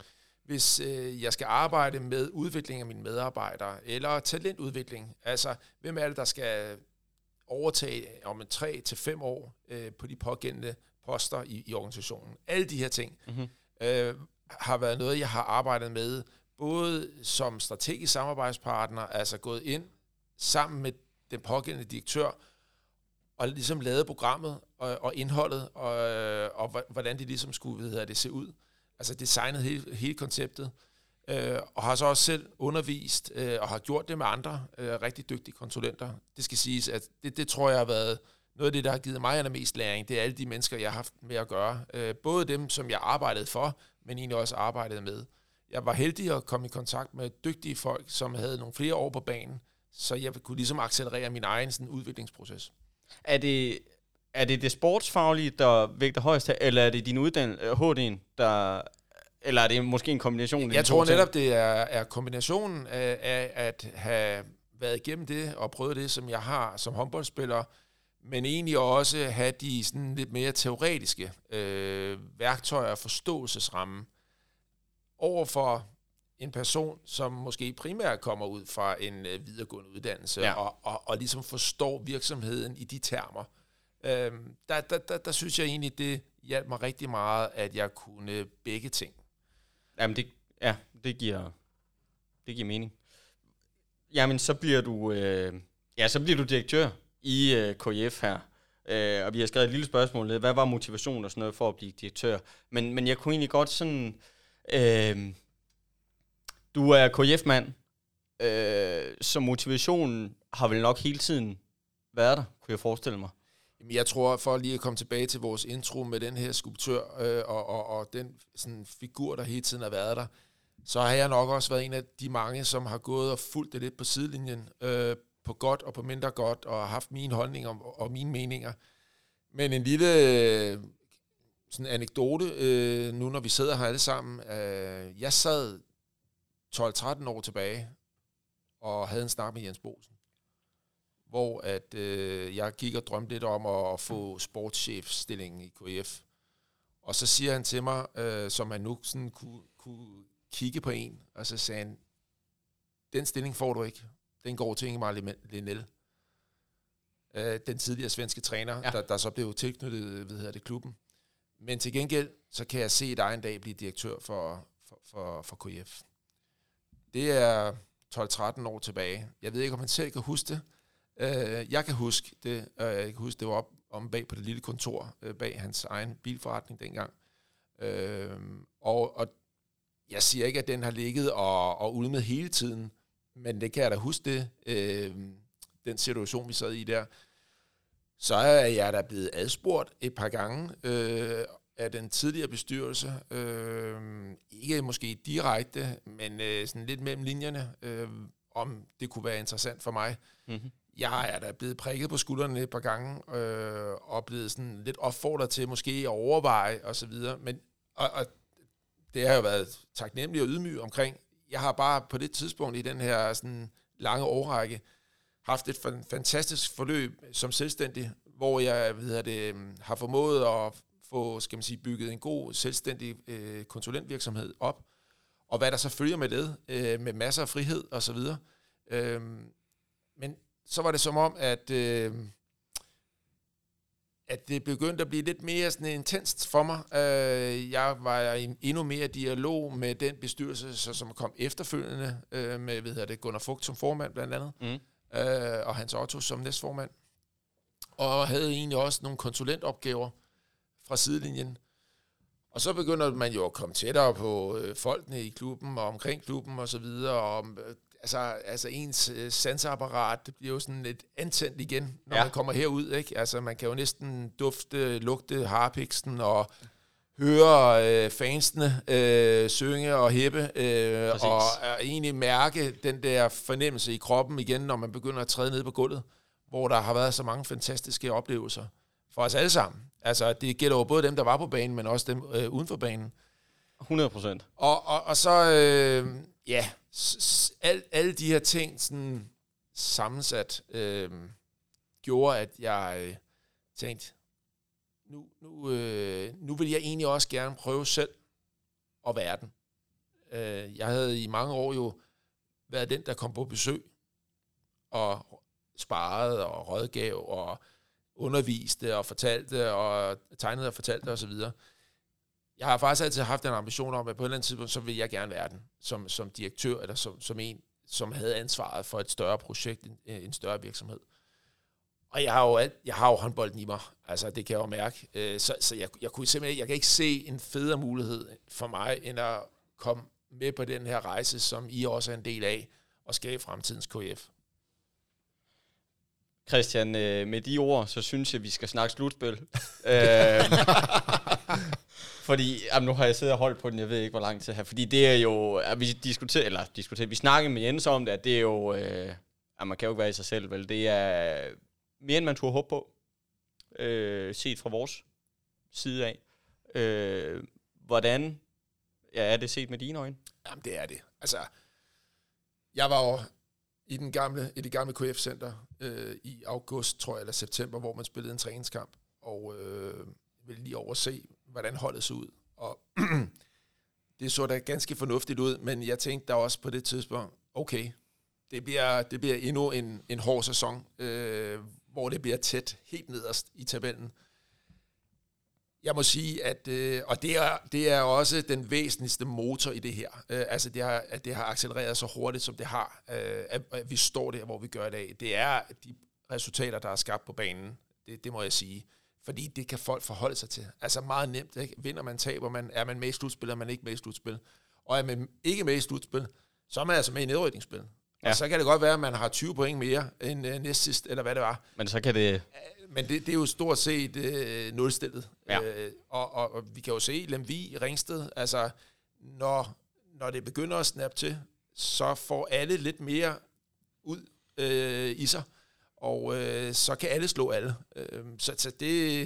hvis øh, jeg skal arbejde med udvikling af mine medarbejdere, eller talentudvikling, altså hvem er det, der skal overtage om en tre til fem år øh, på de pågældende poster i, i organisationen. Alle de her ting mm-hmm. øh, har været noget, jeg har arbejdet med, både som strategisk samarbejdspartner, altså gået ind sammen med den pågældende direktør, og ligesom lavet programmet og, og indholdet, og, og hvordan det ligesom skulle hvad hedder det, se ud. Altså designet hele, hele konceptet, øh, og har så også selv undervist, øh, og har gjort det med andre øh, rigtig dygtige konsulenter. Det skal siges, at det, det tror jeg har været noget af det, der har givet mig allermest læring. Det er alle de mennesker, jeg har haft med at gøre. Øh, både dem, som jeg arbejdede for, men egentlig også arbejdede med. Jeg var heldig at komme i kontakt med dygtige folk, som havde nogle flere år på banen, så jeg kunne ligesom accelerere min egen sådan, udviklingsproces. Er det, er det det sportsfaglige, der vægter højst her, eller er det din uddannelse, HD'en, der... Eller er det måske en kombination? Jeg tror netop, det er, er kombinationen af, af at have været igennem det og prøvet det, som jeg har som håndboldspiller, men egentlig også have de sådan lidt mere teoretiske øh, værktøjer og forståelsesramme over for en person, som måske primært kommer ud fra en øh, videregående uddannelse, ja. og, og, og ligesom forstår virksomheden i de termer. Øhm, der, der, der, der synes jeg egentlig, det hjalp mig rigtig meget, at jeg kunne begge ting. Jamen, det, ja, det giver, det giver mening. Jamen, så bliver du, øh, ja, så bliver du direktør i øh, KF her. Øh, og vi har skrevet et lille spørgsmål ned. Hvad var motivationen og sådan noget for at blive direktør? Men, men jeg kunne egentlig godt sådan... Øh, du er KF-mand, øh, så motivationen har vel nok hele tiden været der, kunne jeg forestille mig. Jeg tror, for lige at komme tilbage til vores intro med den her skulptør øh, og, og, og den sådan, figur, der hele tiden har været der, så har jeg nok også været en af de mange, som har gået og fulgt det lidt på sidelinjen, øh, på godt og på mindre godt, og har haft mine holdninger og, og mine meninger. Men en lille øh, sådan anekdote, øh, nu når vi sidder her alle sammen. Øh, jeg sad 12-13 år tilbage og havde en snak med Jens Bosen, hvor at øh, jeg gik og drømte lidt om at, at få sportschefstillingen i KF. Og så siger han til mig, øh, som han nu sådan kunne, kunne kigge på en, og så sagde han, den stilling får du ikke. Den går til Ingemar Linnell. Øh, den tidligere svenske træner, ja. der, der så blev tilknyttet ved det, klubben. Men til gengæld, så kan jeg se dig en dag blive direktør for, for, for, for KF. Det er 12-13 år tilbage. Jeg ved ikke, om han selv kan huske det. Uh, jeg kan huske det. Jeg kan huske, det var op om bag på det lille kontor, uh, bag hans egen bilforretning dengang. Uh, og, og jeg siger ikke, at den har ligget og, og ulmet hele tiden, men det kan jeg da huske det, uh, den situation, vi sad i der. Så er jeg da blevet adspurgt et par gange øh, af den tidligere bestyrelse. Øh, ikke måske direkte, men øh, sådan lidt mellem linjerne, øh, om det kunne være interessant for mig. Mm-hmm. Jeg er da blevet prikket på skuldrene et par gange, øh, og blevet sådan lidt opfordret til måske at overveje og så videre. Men, og, og det har jeg jo været taknemmelig og ydmyg omkring. Jeg har bare på det tidspunkt i den her sådan lange årrække haft et fantastisk forløb som selvstændig, hvor jeg hvad hedder det, øhm, har formået at få skal man sige, bygget en god selvstændig øh, konsulentvirksomhed op, og hvad der så følger med det, øh, med masser af frihed og så videre. Øh, men så var det som om, at, øh, at det begyndte at blive lidt mere sådan intenst for mig. Øh, jeg var i en endnu mere dialog med den bestyrelse, så, som kom efterfølgende, øh, med hvad hedder det, Gunnar Fugt som formand blandt andet, Mm. øh, og Hans Otto som næstformand. Og havde egentlig også nogle konsulentopgaver fra sidelinjen. Og så begynder man jo at komme tættere på øh, folkene i klubben og omkring klubben og så videre. Og, øh, altså, altså ens øh, sanseapparat det bliver jo sådan lidt antændt igen, når Ja. man kommer herud. Ikke? Altså man kan jo næsten dufte, lugte harpiksen og høre øh, fansene øh, synge og hæppe, øh, Præcis. og er egentlig mærke den der fornemmelse i kroppen igen, når man begynder at træde ned på gulvet, hvor der har været så mange fantastiske oplevelser for os alle sammen. Altså, det gælder jo både dem, der var på banen, men også dem øh, uden for banen. 100 procent. Og, og, og så, øh, ja, al, alle de her ting sådan sammensat, øh, gjorde, at jeg øh, tænkte, nu, nu, øh, nu vil jeg egentlig også gerne prøve selv at være den. Øh, jeg havde i mange år jo været den, der kom på besøg og sparede og rådgav og underviste og fortalte og tegnede og fortalte osv. Jeg har faktisk altid haft en ambition om, at på et eller andet tidspunkt, så vil jeg gerne være den som, som direktør, eller som, som en, som havde ansvaret for et større projekt, en, en større virksomhed. Og jeg har jo, alt, jeg har jo håndbolden i mig, altså det kan jeg jo mærke. Øh, Så, så jeg, jeg kunne simpelthen, jeg kan ikke se en federe mulighed for mig, end at komme med på den her rejse, som I også er en del af, og skabe fremtidens KF. Christian, øh, med de ord, så synes jeg, vi skal snakke slutspil. fordi, jamen, nu har jeg siddet og holdt på den, jeg ved ikke, hvor lang tid her. Fordi det er jo, at vi diskuterer, eller diskuterer, vi snakker med Jens om det, at det er jo, øh, at man kan jo ikke være i sig selv, vel? Det er mere, end man turde håbe på, øh, set fra vores side af. Øh, hvordan ja, er det set med dine øjne? Jamen, det er det. Altså, jeg var jo i, den gamle, i det gamle KF-center øh, i august, tror jeg, eller september, hvor man spillede en træningskamp, og øh, ville lige overse, hvordan holdet så ud. Og det så da ganske fornuftigt ud, men jeg tænkte da også på det tidspunkt, okay, det bliver, det bliver endnu en, en hård sæson, øh, hvor det bliver tæt helt nederst i tabellen. Jeg må sige, at øh, og det er, det er også den væsentligste motor i det her. Øh, altså, det har, at det har accelereret så hurtigt, som det har. Øh, at, at vi står der, hvor vi gør i dag. Det er de resultater, der er skabt på banen. Det, det må jeg sige. Fordi det kan folk forholde sig til. Altså meget nemt. Ikke? Vinder man, taber man. Er man med i slutspil, er man ikke med i slutspil. Og er man ikke med i slutspil, så er man altså med i nedrykningsspil. Ja. Og så kan det godt være, at man har 20 point mere end øh, næst sidst, eller hvad det var. Men så kan det... Men det, det er jo stort set øh, nulstillet. Ja. Øh, og, og, og vi kan jo se Lemvi, Ringsted, altså når, når det begynder at snappe til, så får alle lidt mere ud øh, i sig, og øh, så kan alle slå alle. Øh, så, så det,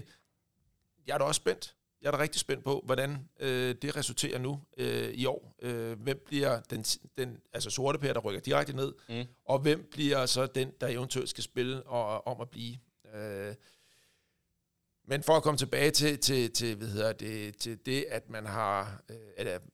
jeg er da også spændt. Jeg er da rigtig spændt på, hvordan øh, det resulterer nu øh, i år. Øh, hvem bliver den, den altså sorte pære, der rykker direkte ned, Mm. og hvem bliver så den, der eventuelt skal spille og, om at blive. Øh, men for at komme tilbage til, til, til, hvad hedder det, til det, at man har, øh, eller vi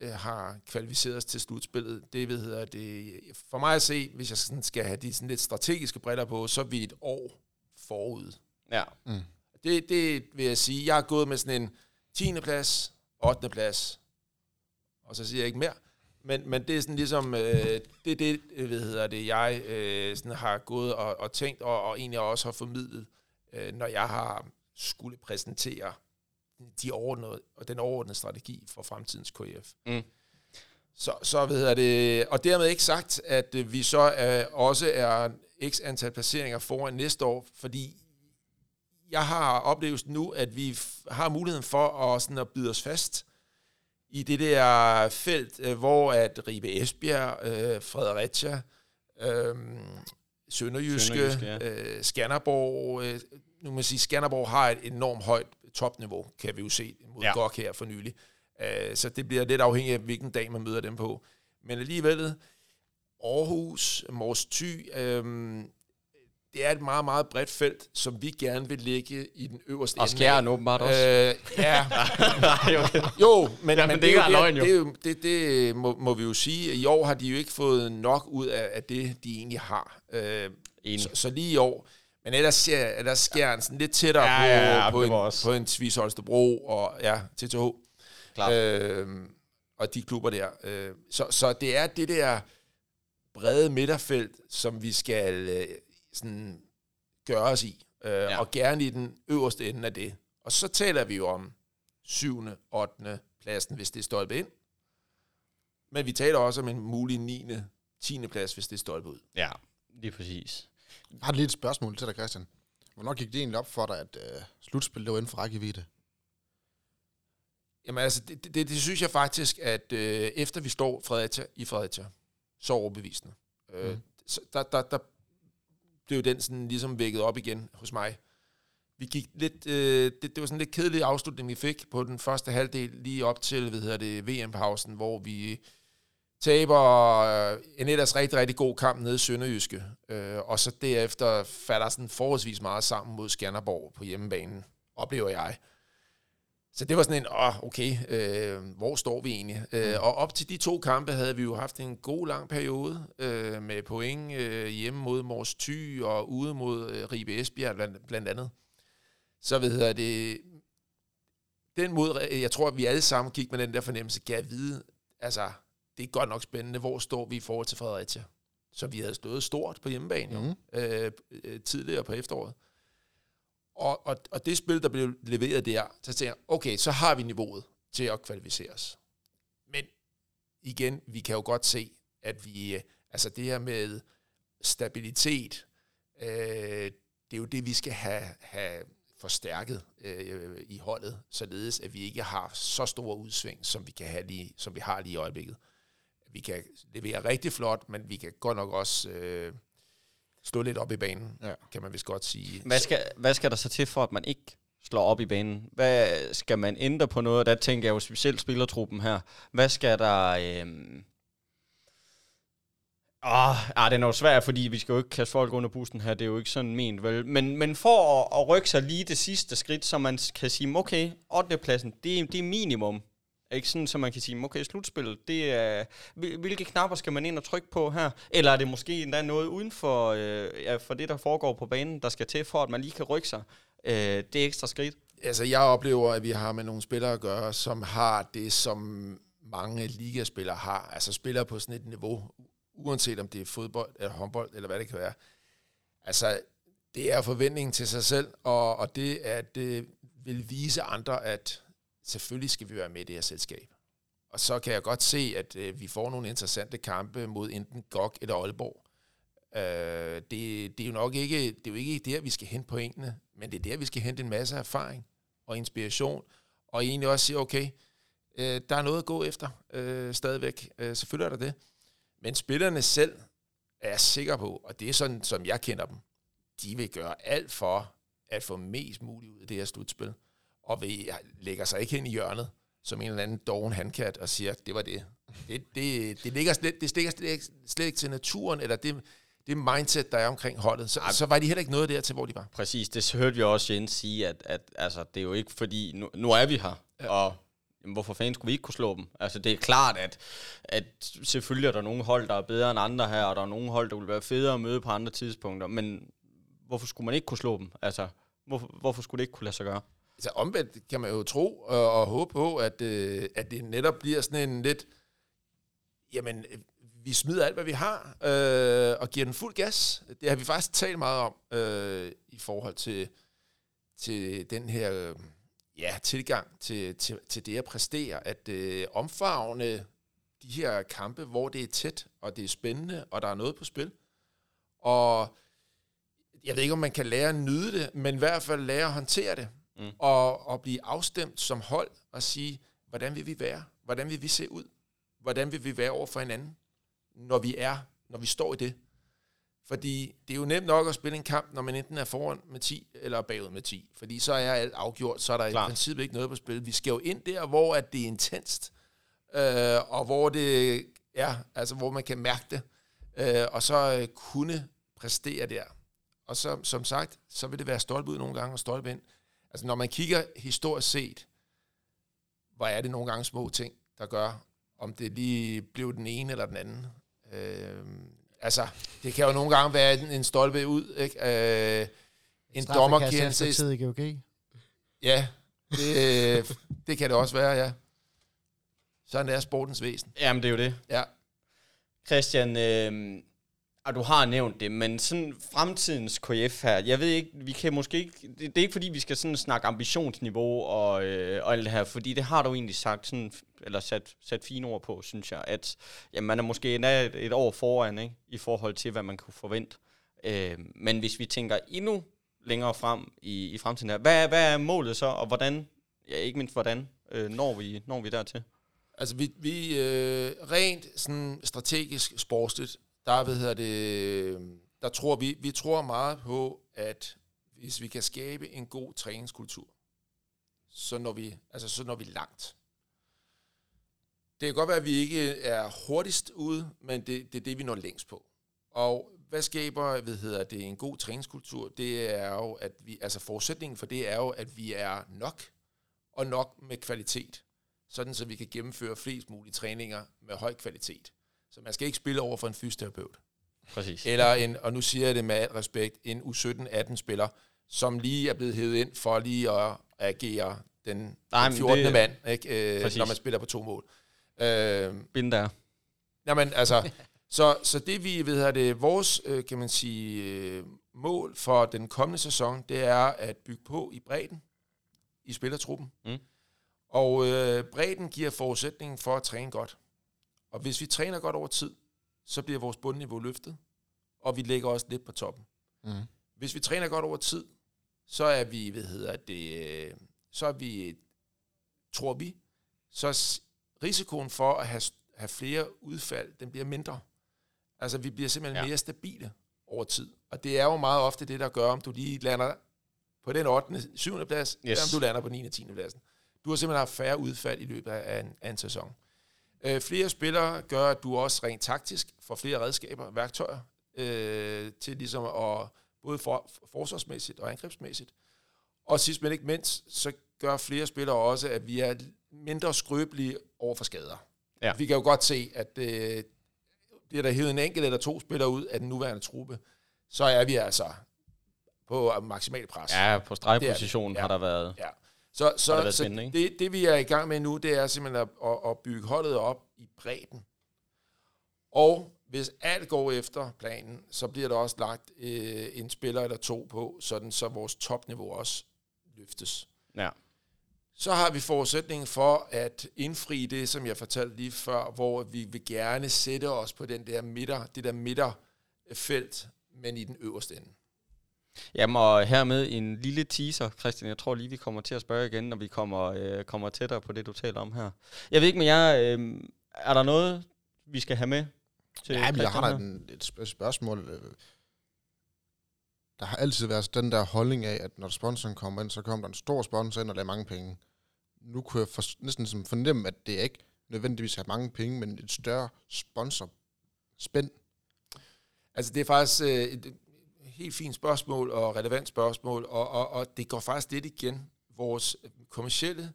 øh, har kvalificeret os til slutspillet, det hvad hedder det, for mig at se, hvis jeg sådan skal have de sådan lidt strategiske briller på, så er vi et år forud. Ja. Mm. Det, det vil jeg sige, jeg har gået med sådan en 10. plads, 8. plads, og så siger jeg ikke mere. Men, men det er sådan ligesom, øh, det er det, øh, hvad hedder det, jeg øh, sådan har gået og, og tænkt, og, og egentlig også har formidlet, øh, når jeg har skulle præsentere de overordnede, og den overordnede strategi for fremtidens KF. Mm. Så, så hvad hedder det, og dermed ikke sagt, at øh, vi så øh, også er x antal placeringer foran næste år, fordi jeg har oplevet nu, at vi har muligheden for at, sådan at bide os fast i det der felt, øh, hvor at Ribe Esbjerg, øh, Fredericia, øh, Sønderjyske, Sønderjyske, Sønderjyske øh, Skanderborg, øh, nu må man sige, Skanderborg har et enormt højt topniveau, kan vi jo se mod Ja. GOG her for nylig. Øh, så det bliver lidt afhængigt af, hvilken dag man møder dem på. Men alligevel, Aarhus, Mors Thy, øhm, det er et meget, meget bredt felt, som vi gerne vil lægge i den øverste Og ende af. skjern åbenbart også. Øh, ja, Nej, okay. jo, men, Ja, men, men det det, er jo, løgn, jo. det, det, det, det må, må vi jo sige. I år har de jo ikke fået nok ud af, af det, de egentlig har. Øh, Enig. så, så lige i år. Men ellers, ser, ellers skjern sådan lidt tættere Ja, på, ja, ja, på, det en, på en Tvis Holstebro og ja, TTH. Klart. Øh, og de klubber der. Øh, så, så det er det der brede midterfelt, som vi skal øh, sådan gøre os i. Øh, Ja. ja. Og gerne i den øverste ende af det. Og så taler vi jo om 7., 8. pladsen, hvis det er stolpe ind. Men vi taler også om en mulig 9., 10. plads, hvis det er stolpe ud. Ja, lige præcis. Jeg har lige et spørgsmål til dig, Christian. Hvornår gik det egentlig op for dig, at øh, slutspil det var inden for rækkevidde? Jamen altså, det, det, det synes jeg faktisk, at øh, efter vi står Fredericia, i Fredericia, så overbevisende. Øh, Mhm. så der, der, der blev den sådan ligesom vækket op igen hos mig. Vi gik lidt, øh, det, det var sådan en lidt kedelig afslutning, vi fik på den første halvdel, lige op til, hvad hedder det, VM-pausen, hvor vi taber øh, en ellers rigtig, rigtig god kamp nede i Sønderjyske, øh, og så derefter falder sådan forholdsvis meget sammen mod Skanderborg på hjemmebanen, oplever jeg. Så det var sådan en, åh, okay, øh, hvor står vi egentlig? Mm. Øh, og op til de to kampe havde vi jo haft en god lang periode øh, med point øh, hjemme mod Mors Thy og ude mod øh, Ribe Esbjerg blandt, blandt andet. Så hvad hedder det, den mod, jeg tror, at vi alle sammen gik med den der fornemmelse, gav vide, altså, det er godt nok spændende, hvor står vi i forhold til Fredericia? Så vi havde stået stort på hjemmebane øh, øh, tidligere på efteråret. Og, og, og det spil, der blev leveret der, så tænker jeg, okay, så har vi niveauet til at kvalificere os. Men igen, vi kan jo godt se, at vi, øh, altså det her med stabilitet, øh, det er jo det, vi skal have, have forstærket øh, i holdet, således at vi ikke har så store udsving, som vi kan have lige, som vi har lige i øjeblikket. Vi kan levere rigtig flot, men vi kan godt nok også øh, stå lidt op i banen, Ja. kan man vist godt sige. Hvad skal, hvad skal der så til for, at man ikke slår op i banen? Hvad skal man ændre på noget? Der tænker jeg jo specielt spillertruppen her. Hvad skal der... Øhm Åh, ah, den er jo svær, fordi vi skal jo ikke kaste folk under bussen her. Det er jo ikke sådan ment, vel? Men, men for at, at rykke sig lige det sidste skridt, så man kan sige, okay, 8. pladsen, det, er- det er minimum. Ikke sådan, så man kan sige, okay, slutspillet, det er... Hvilke knapper skal man ind og trykke på her? Eller er det måske endda noget uden for, øh, ja, for det, der foregår på banen, der skal til for, at man lige kan rykke sig øh, det ekstra skridt? Altså, jeg oplever, at vi har med nogle spillere at gøre, som har det, som mange ligaspillere har. Altså spillere på sådan et niveau, uanset om det er fodbold eller håndbold, eller hvad det kan være. Altså, det er forventningen til sig selv, og, og det, at det vil vise andre, at selvfølgelig skal vi være med i det her selskab. Og så kan jeg godt se, at øh, vi får nogle interessante kampe mod enten GOG eller Aalborg. Øh, det, det, er jo nok ikke, det er jo ikke der, vi skal hente pointene, men det er der, vi skal hente en masse erfaring og inspiration, og egentlig også sige, okay, øh, der er noget at gå efter øh, stadigvæk. Øh, selvfølgelig er der det. Men spillerne selv er jeg sikker på, og det er sådan, som jeg kender dem, de vil gøre alt for at få mest muligt ud af det her slutspil, og vil, lægger sig ikke hen i hjørnet, som en eller anden doven handkat, og siger, det var det. Det, det, det, ligger slet, det stikker slet, ikke- slet ikke til naturen, eller det, det mindset, der er omkring holdet. Så, så var de heller ikke noget der til, hvor de var. Præcis, det hørte vi også Jens sige, at, at altså, det er jo ikke fordi, nu, nu er vi her, ja. og jamen, hvorfor fanden skulle vi ikke kunne slå dem? Altså det er klart, at, at selvfølgelig er der nogle hold, der er bedre end andre her, og der er nogle hold, der vil være federe at møde på andre tidspunkter, men hvorfor skulle man ikke kunne slå dem? Altså, hvorfor, hvorfor skulle det ikke kunne lade sig gøre? Altså omvendt kan man jo tro og, og håbe på, at, øh, at det netop bliver sådan en lidt, jamen, øh, vi smider alt, hvad vi har, øh, og giver den fuld gas. Det har vi faktisk talt meget om øh, i forhold til, til den her øh, ja, tilgang til, til, til det at præstere, at øh, omfavne de her kampe, hvor det er tæt, og det er spændende, og der er noget på spil. Og jeg ved ikke, om man kan lære at nyde det, men i hvert fald lære at håndtere det. Mm. Og, og blive afstemt som hold og sige, hvordan vil vi være? Hvordan vil vi se ud? Hvordan vil vi være over for hinanden, når vi er, når vi står i det? Fordi det er jo nemt nok at spille en kamp, når man enten er foran med 10 eller bagud med 10. Fordi så er alt afgjort, så er der Klart. i princippet ikke noget på spil. Vi skal jo ind der, hvor at det er intenst, øh, og hvor det er, altså hvor man kan mærke det, øh, og så øh, kunne præstere der. Og så, som sagt, så vil det være stolpe ud nogle gange og stolpe ind. Altså når man kigger historisk set, hvor er det nogle gange små ting, der gør, om det lige blev den ene eller den anden. Øh, altså, det kan jo nogle gange være en, en stolpe ud, ikke? Øh, en dommerkendelse. tid i GOG. Ja, det, det kan det også være, ja. Sådan er sportens væsen. Jamen, det er jo det. Ja. Christian, øh, og du har nævnt det, men sådan fremtidens KF her, jeg ved ikke, vi kan måske ikke, det, det er ikke fordi, vi skal sådan snakke ambitionsniveau og, øh, og alt det her, fordi det har du egentlig sagt, sådan, eller sat, sat fine ord på, synes jeg, at jamen, man er måske endda et, et år foran, ikke, i forhold til, hvad man kunne forvente. Øh, men hvis vi tænker endnu længere frem i, i fremtiden her, hvad, hvad er målet så, og hvordan, ja, ikke mindst hvordan, øh, når, vi, når vi dertil? Altså, vi, vi øh, rent sådan strategisk sportsligt, der, hvad hedder det, øhm, der tror vi, vi tror meget på, at hvis vi kan skabe en god træningskultur, så når vi, altså, så når vi langt. Det kan godt være, at vi ikke øh, er hurtigst ude, men det, det er det, vi når længst på. Og hvad skaber, hvad hedder det, en god træningskultur? Det er jo, at vi, altså forudsætningen for det er jo, at vi er nok, og nok med kvalitet sådan så vi kan gennemføre flest mulige træninger med høj kvalitet. Så man skal ikke spille over for en fysioterapeut. Præcis. Eller en, og nu siger jeg det med al respekt, en U17-18-spiller, som lige er blevet hævet ind for lige at agere den, Nej, den men 14. det- mand, ikke? Øh, Præcis. når man spiller på to mål. Øh, Bind der. Jamen, altså, så, så det vi ved her, det vores, øh, kan man sige, øh, mål for den kommende sæson, det er at bygge på i bredden i spillertruppen. Mm. Og øh, bredden giver forudsætningen for at træne godt. Og hvis vi træner godt over tid, så bliver vores bundniveau løftet, og vi ligger også lidt på toppen. Mm. Hvis vi træner godt over tid, så er vi, hvad hedder det, øh, så er vi, tror vi, så risikoen for at have, have flere udfald, den bliver mindre. Altså, vi bliver simpelthen ja. mere stabile over tid. Og det er jo meget ofte det, der gør, om du lige lander på den 8. 7. plads, yes. eller om du lander på 9. og 10. pladsen. Du har simpelthen haft færre udfald i løbet af en, af en sæson. Øh, flere spillere gør, at du også rent taktisk får flere redskaber, værktøjer, øh, til ligesom at både for, forsvarsmæssigt og angrebsmæssigt. Og sidst men ikke mindst, så gør flere spillere også, at vi er mindre skrøbelige over for skader. Ja. Vi kan jo godt se, at øh, bliver der hævet en enkelt eller to spillere ud af den nuværende truppe, så er vi altså på maksimal pres. Ja, på stregpositionen Ja. har der været... Ja. Så, så, det så spændende, det, det, vi er i gang med nu, det er simpelthen at, at, at bygge holdet op i bredden. Og hvis alt går efter planen, så bliver der også lagt øh, en spiller eller to på, sådan så vores topniveau også løftes. Ja. Så har vi forudsætningen for at indfri det, som jeg fortalte lige før, hvor vi vil gerne sætte os på den der midter, det der midterfelt, men i den øverste ende. Jamen, og hermed en lille teaser, Christian. Jeg tror lige, vi kommer til at spørge igen, når vi kommer, øh, kommer tættere på det, du taler om her. Jeg ved ikke med jer, øh, er der noget, vi skal have med til Ja, men jeg har da en, et sp- spørgsmål. øh. Der har altid været den der holdning af, at når sponsoren kommer ind, så kommer der en stor sponsor ind, og der er mange penge. Nu kunne jeg for, næsten ligesom fornemme, at det ikke nødvendigvis har mange penge, men et større sponsor spænd. Altså, det er faktisk øh, et helt fint spørgsmål og relevant spørgsmål, og, og, og det går faktisk lidt igen. Vores kommercielle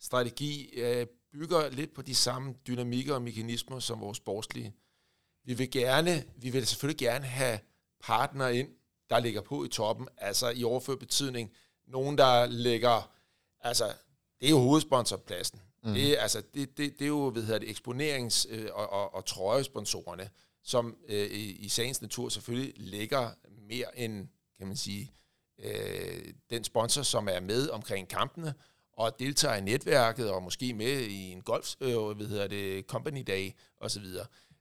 strategi øh, bygger lidt på de samme dynamikker og mekanismer som vores sportslige. Vi vil gerne, vi vil selvfølgelig gerne have partnere ind, der ligger på i toppen, altså i overført betydning, nogen, der ligger, altså, det er jo hovedsponsorpladsen. Mm. Det, altså, det, det, det er jo, hvad hedder det, eksponerings- øh, og, og, og trøjesponsorerne, som øh, i, i sagens natur selvfølgelig lægger mere end, kan man sige, øh, den sponsor, som er med omkring kampene, og deltager i netværket, og måske med i en golf, øh, hvad hedder det, company day, osv.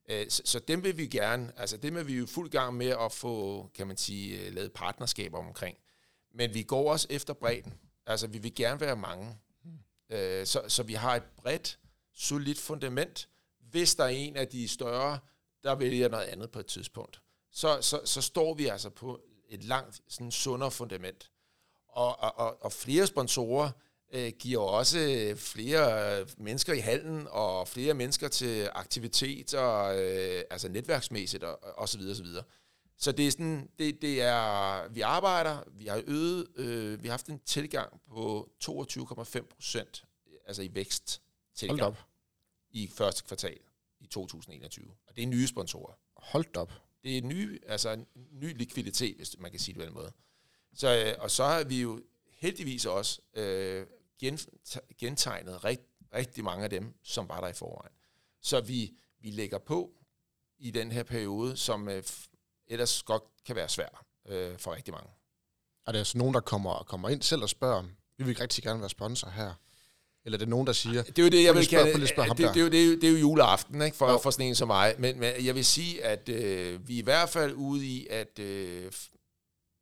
Øh, så, så dem vil vi gerne, altså dem er vi jo fuld gang med at få, kan man sige, øh, lavet partnerskaber omkring. Men vi går også efter bredden. Altså vi vil gerne være mange. Øh, så, så vi har et bredt, solidt fundament. Hvis der er en af de større, der vælger noget andet på et tidspunkt, så, så, så står vi altså på et langt, sådan sundere fundament. Og, og, og, og flere sponsorer øh, giver også flere mennesker i hallen, og flere mennesker til aktiviteter, øh, altså netværksmæssigt, og, og så videre, så videre. Så det er sådan, det, det er, vi arbejder, vi har øget, øh, vi har haft en tilgang på 22,5 procent, altså i vækst op. i første kvartal i 2021. Og det er nye sponsorer. Hold op. Det er ny, altså en ny likviditet, hvis man kan sige det på den måde. Så, øh, og så har vi jo heldigvis også øh, gen, gentegnet rigt, rigtig mange af dem, som var der i forvejen. Så vi, vi lægger på i den her periode, som øh, ellers godt kan være svær øh, for rigtig mange. Er der altså nogen, der kommer, kommer ind selv og spørger, vi vil rigtig gerne være sponsor her? Eller er det nogen, der siger, Det er jo det, jeg vil kalde, det, det, er jo, det, er jo, det er jo juleaften ikke, for, Jo. for sådan en som mig. Men, men jeg vil sige, at øh, vi er i hvert fald ude i, at øh,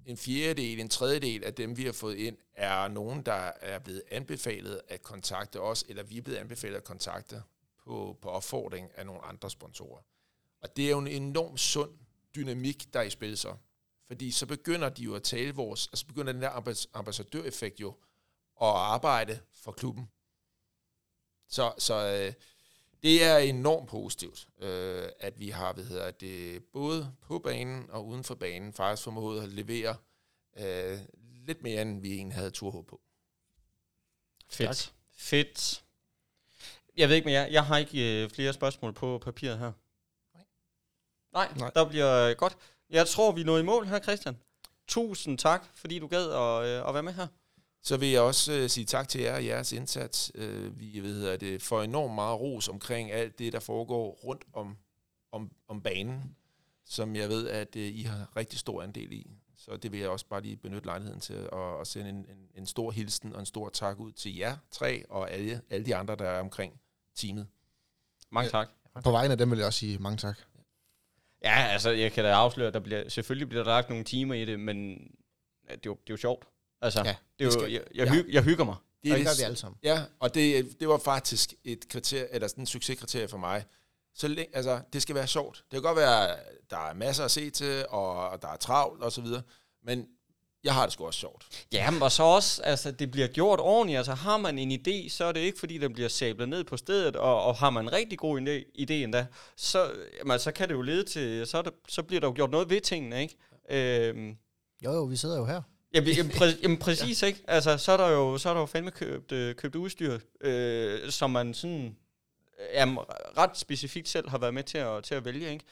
en fjerdedel, en tredjedel af dem, vi har fået ind, er nogen, der er blevet anbefalet at kontakte os, eller vi er blevet anbefalet at kontakte på, på opfordring af nogle andre sponsorer. Og det er jo en enorm sund dynamik, der er i spil så. Fordi så begynder de jo at tale vores, altså begynder den der ambas- ambassadøreffekt jo at arbejde for klubben. Så, så øh, det er enormt positivt, øh, at vi har hvad hedder det, både på banen og uden for banen faktisk formået at levere øh, lidt mere, end vi egentlig havde turhåb på. Fedt. Fedt. Jeg ved ikke med jer. Jeg har ikke øh, flere spørgsmål på papiret her. Nej. Nej, Nej. der bliver øh, godt. Jeg tror, vi nået i mål her, Christian. Tusind tak, fordi du gad at, øh, at være med her. Så vil jeg også øh, sige tak til jer og jeres indsats. Øh, vi hvad hedder det, får enormt meget ros omkring alt det, der foregår rundt om, om, om banen, som jeg ved, at øh, I har rigtig stor andel i. Så det vil jeg også bare lige benytte lejligheden til at, at sende en, en, en stor hilsen og en stor tak ud til jer tre og alle, alle de andre, der er omkring teamet. Mange tak. på vegne af dem vil jeg også sige mange tak. Ja, altså, jeg kan da afsløre, at der bliver, selvfølgelig bliver der lagt nogle timer i det, men ja, det, er jo, det er jo sjovt. Altså, Ja, det er det jo, skal- jeg, jeg, ja. jeg hygger mig. Det Det det- gør vi alle sammen. Ja, og det, det var faktisk et kriterie, eller sådan en succeskriterie for mig. Så længe, altså, det skal være sjovt. Det kan godt være, der er masser at se til, og der er travlt og så videre, men jeg har det sgu også sjovt. Jamen, og så også, altså, det bliver gjort ordentligt. Altså, har man en idé, så er det ikke, fordi den bliver sablet ned på stedet, og, og har man en rigtig god idé, idé endda, så, jamen, så kan det jo lede til, så, er det, så bliver der jo gjort noget ved tingene, ikke? Øhm, Jo, jo, vi sidder jo her. Jamen, jamen, præ- jamen præcis, ja. ikke? Altså, så er der jo, så er der jo fandme købt, øh, købt udstyr, øh, som man sådan øh, jamen, ret specifikt selv har været med til at, til at vælge, ikke?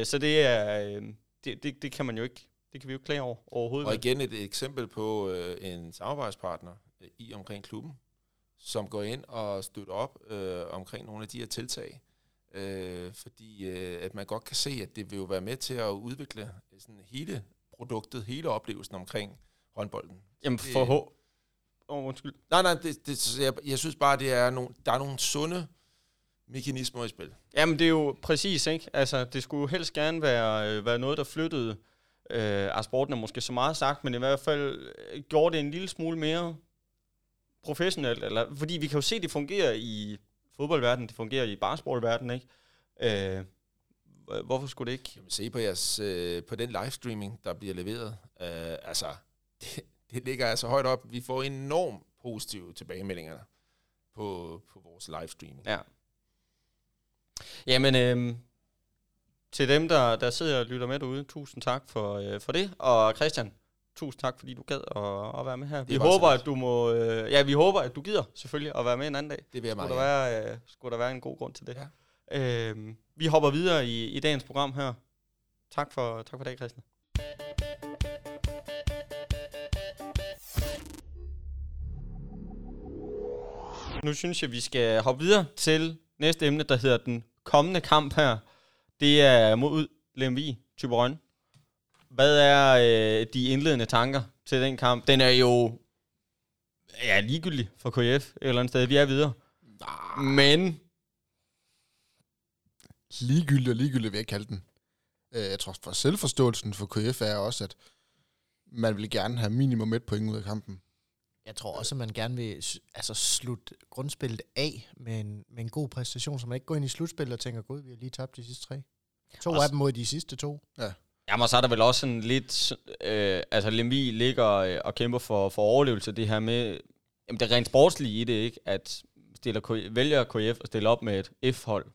Øh, så det er, øh, det, det, det kan man jo ikke, det kan vi jo ikke klage over overhovedet. Og igen et eksempel på øh, en samarbejdspartner øh, i omkring klubben, som går ind og støtter op øh, omkring nogle af de her tiltag. Øh, fordi øh, at man godt kan se, at det vil jo være med til at udvikle sådan hele produktet, hele oplevelsen omkring håndbolden. Jamen, det- for H. Oh, undskyld. Nej, nej, det, det, jeg, jeg synes bare, det er nogle, der er nogle sunde mekanismer i spil. Jamen, det er jo præcis, ikke? Altså, det skulle jo helst gerne være, øh, være noget, der flyttede øh, af sporten er måske så meget sagt, men i hvert fald øh, gjorde det en lille smule mere professionelt. Eller, fordi vi kan jo se, at det fungerer i fodboldverdenen, det fungerer i basketballverdenen, ikke? Øh, hvor- hvorfor skulle det ikke? Kan man se på, jeres, øh, på den livestreaming, der bliver leveret. Øh, altså, det, det ligger altså højt op. Vi får enormt positive tilbagemeldinger på, på vores livestreaming. Ja. Jamen, øh, til dem, der, der sidder og lytter med derude, tusind tak for, øh, for det. Og Christian, tusind tak, fordi du gad at, at være med her. Vi håber, at du må, øh, ja, vi håber, at du gider selvfølgelig at være med en anden dag. Det vil jeg meget Skulle der, være, øh, skulle der være en god grund til det? Ja. Øh, vi hopper videre i, i dagens program her. Tak for, tak for det, Christian. Nu synes jeg, vi skal hoppe videre til næste emne, der hedder den kommende kamp her. Det er mod Lemvi, Tyberøn. Hvad er øh, de indledende tanker til den kamp? Den er jo ja, ligegyldig for KF et eller andet sted. Vi er videre. Men ligegyldig og ligegyldig, vil jeg kalde den. Øh, jeg tror, for selvforståelsen for KF er også, at man vil gerne have minimum et point ud af kampen. Jeg tror også, at man gerne vil altså, slutte grundspillet af med en, med en god præstation, så man ikke går ind i slutspillet og tænker, gud, vi har lige tabt de sidste tre. To Også- af dem mod de sidste to. Jamen, og så er der vel også sådan lidt... Øh, altså, Lemvi ligger øh, og kæmper for, for overlevelse. Det her med... Jamen, det er rent sportslige i det, ikke? At stiller, vælger KF at stille op med et F-hold.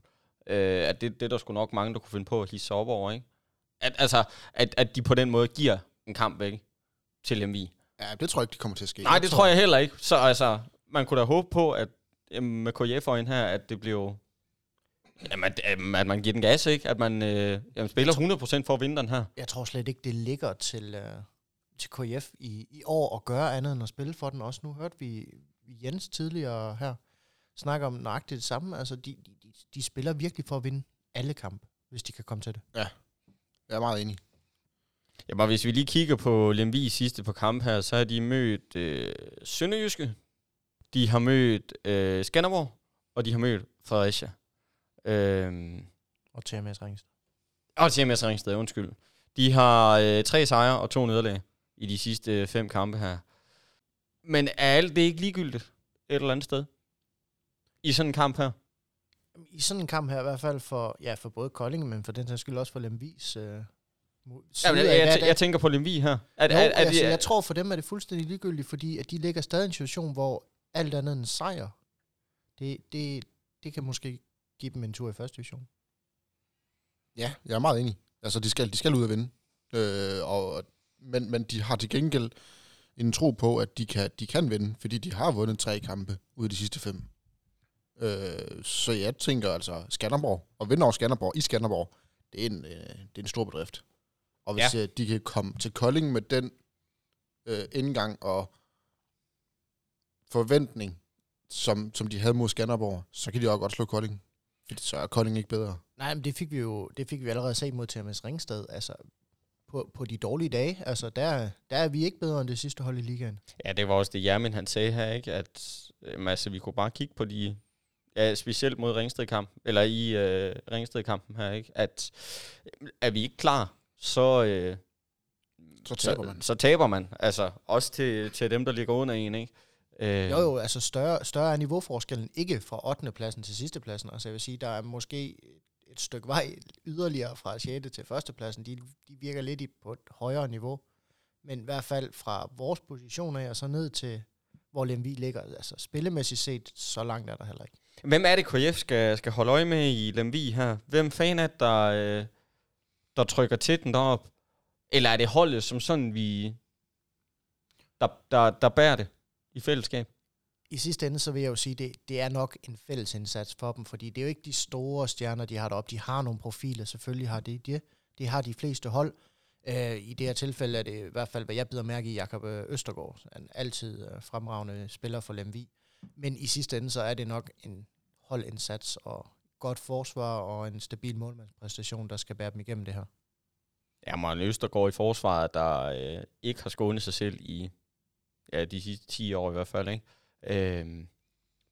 Øh, at det, det er der sgu nok mange, der kunne finde på at hisse sig op over, ikke? At, altså, at, at de på den måde giver en kamp væk til Lemvi. Ja, det tror jeg ikke, det kommer til at ske. Nej, det tror jeg heller ikke. Så altså, man kunne da håbe på, at jamen, med KF øjen her, at det blev... Jamen, at, at man giver den gas, ikke? At man øh, jamen, spiller 100% for at vinde den her. Jeg tror slet ikke, det ligger til, øh, til KF i, i år at gøre andet end at spille for den. Også nu hørte vi, Jens tidligere her snakke om nøjagtigt det samme. Altså, de, de, de, spiller virkelig for at vinde alle kampe, hvis de kan komme til det. Jeg er meget enig. Jamen, hvis vi lige kigger på Lemvi sidste på kamp her, så har de mødt øh, Sønderjyske, de har mødt øh, Skanderborg, og de har mødt Fredericia. Øh, Og TMS Ringsted. og TMS Ringsted, undskyld. De har øh, tre sejre og to nederlag i de sidste øh, fem kampe her. Men er alt det ikke ligegyldigt et eller andet sted? I sådan en kamp her? I sådan en kamp her, i hvert fald for, ja, for både Kolding, men for den sags skyld også for Lemvis øh, side Jamen, jeg, jeg, jeg, tænker på Lemvi her. At, Jo, at, at, altså, jeg tror for dem er det fuldstændig ligegyldigt, fordi at de ligger stadig i en situation, hvor alt andet end sejr, det, det, det kan måske give dem en tur i første division. Ja, jeg er meget enig. Altså, de skal, de skal ud og vinde. Øh, og, men, men de har til gengæld en tro på, at de kan, de kan vinde, fordi de har vundet tre kampe ud af de sidste fem. Øh, så jeg tænker altså, Skanderborg, og vinde over Skanderborg i Skanderborg, det er en, øh, det er en stor bedrift. Og hvis ja. de kan komme til Kolding med den øh, indgang og forventning, som, som de havde mod Skanderborg, så kan de også godt slå Kolding. Fordi så er Kolding ikke bedre. Nej, men det fik vi jo det fik vi allerede set mod TMS Ringsted. Altså, på, på de dårlige dage, altså der, der er vi ikke bedre end det sidste hold i ligaen. Ja, det var også det, Jermin han sagde her, ikke? At øh, altså, vi kunne bare kigge på de... Ja, specielt mod Ringsted-kampen, eller i øh, Ringsted-kampen her, ikke? At øh, er vi ikke klar, så... Øh, Så taber man. Så, så taber man. Altså, også til, til dem, der ligger under en, ikke? Øh, Jo jo, altså større, større er niveauforskellen ikke fra 8. pladsen til sidste pladsen. Altså jeg vil sige, der er måske et stykke vej yderligere fra 6. til 1. pladsen. De, de virker lidt i, på et højere niveau. Men i hvert fald fra vores position af og så ned til, hvor Lemvi ligger. Altså spillemæssigt set, så langt er der heller ikke. Hvem er det, KF skal, skal holde øje med i Lemvi her? Hvem fan er der, øh, der trykker til den derop? Eller er det holdet som sådan, vi... Der, der, der bærer det i fællesskab? I sidste ende, så vil jeg jo sige, det, det er nok en fælles indsats for dem, fordi det er jo ikke de store stjerner, de har deroppe. De har nogle profiler, selvfølgelig har de det. Det har de fleste hold. Øh, I det her tilfælde er det i hvert fald, hvad jeg bider mærke i, Jakob øh, Østergaard. Han er altid øh, fremragende spiller for Lemvi. Men i sidste ende, så er det nok en holdindsats og godt forsvar og en stabil målmandspræstation, der skal bære dem igennem det her. Ja, Martin Østergaard i forsvaret, der øh, ikke har skånet sig selv i ja, de sidste 10 år i hvert fald, ikke? Øh,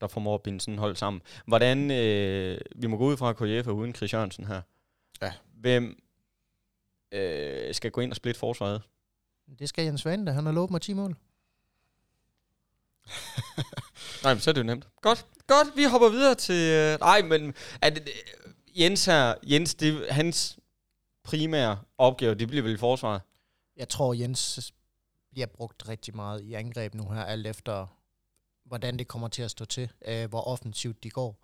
der formår at binde sådan hold sammen. Hvordan, øh, vi må gå ud fra KF uden Chris Jørgensen her. Ja. Hvem øh, skal gå ind og splitte forsvaret? Det skal Jens Svane, da han har lovet mig 10 mål. Nej, men så er det jo nemt. Godt, godt, vi hopper videre til... Øh, nej, men er det, øh, Jens her, Jens, det, hans primære opgave, det bliver vel i forsvaret? Jeg tror, Jens bliver brugt rigtig meget i angreb nu her, alt efter hvordan det kommer til at stå til, øh, hvor offensivt de går.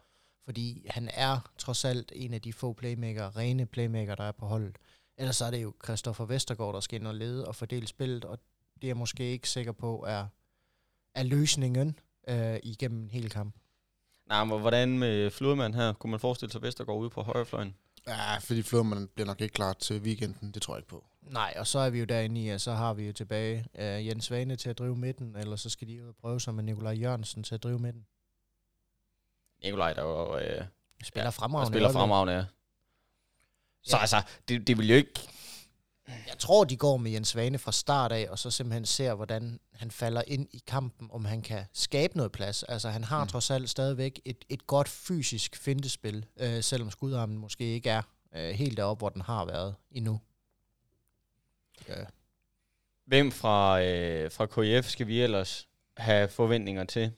Fordi han er trods alt en af de få playmaker, rene playmaker, der er på holdet. Ellers er det jo Christoffer Vestergaard, der skal ind og lede og fordele spillet, og det er jeg måske ikke sikker på er, er løsningen øh, igennem en hel kamp. Nej, men hvordan med Flodman her? Kunne man forestille sig, at Vestergaard ude på højrefløjen? Ja, fordi Flodman bliver nok ikke klar til weekenden, det tror jeg ikke på. Nej, og så er vi jo derinde i, at så har vi jo tilbage øh, Jens Svane til at drive midten, eller så skal de ud og prøve sig med Nikolaj Jørgensen til at drive midten. Nikolaj, der jo øh, Spiller Ja, fremragende. og spiller fremragende, ja. Så Ja. altså, det, det vil jo ikke... Jeg tror, de går med Jens Svane fra start af, og så simpelthen ser, hvordan han falder ind i kampen, om han kan skabe noget plads. Altså, han har mm. trods alt stadigvæk et, et godt fysisk fintespil, øh, selvom skudarmen måske ikke er øh, helt deroppe, hvor den har været endnu. Ja. Hvem fra, øh, fra KF skal vi ellers have forventninger til?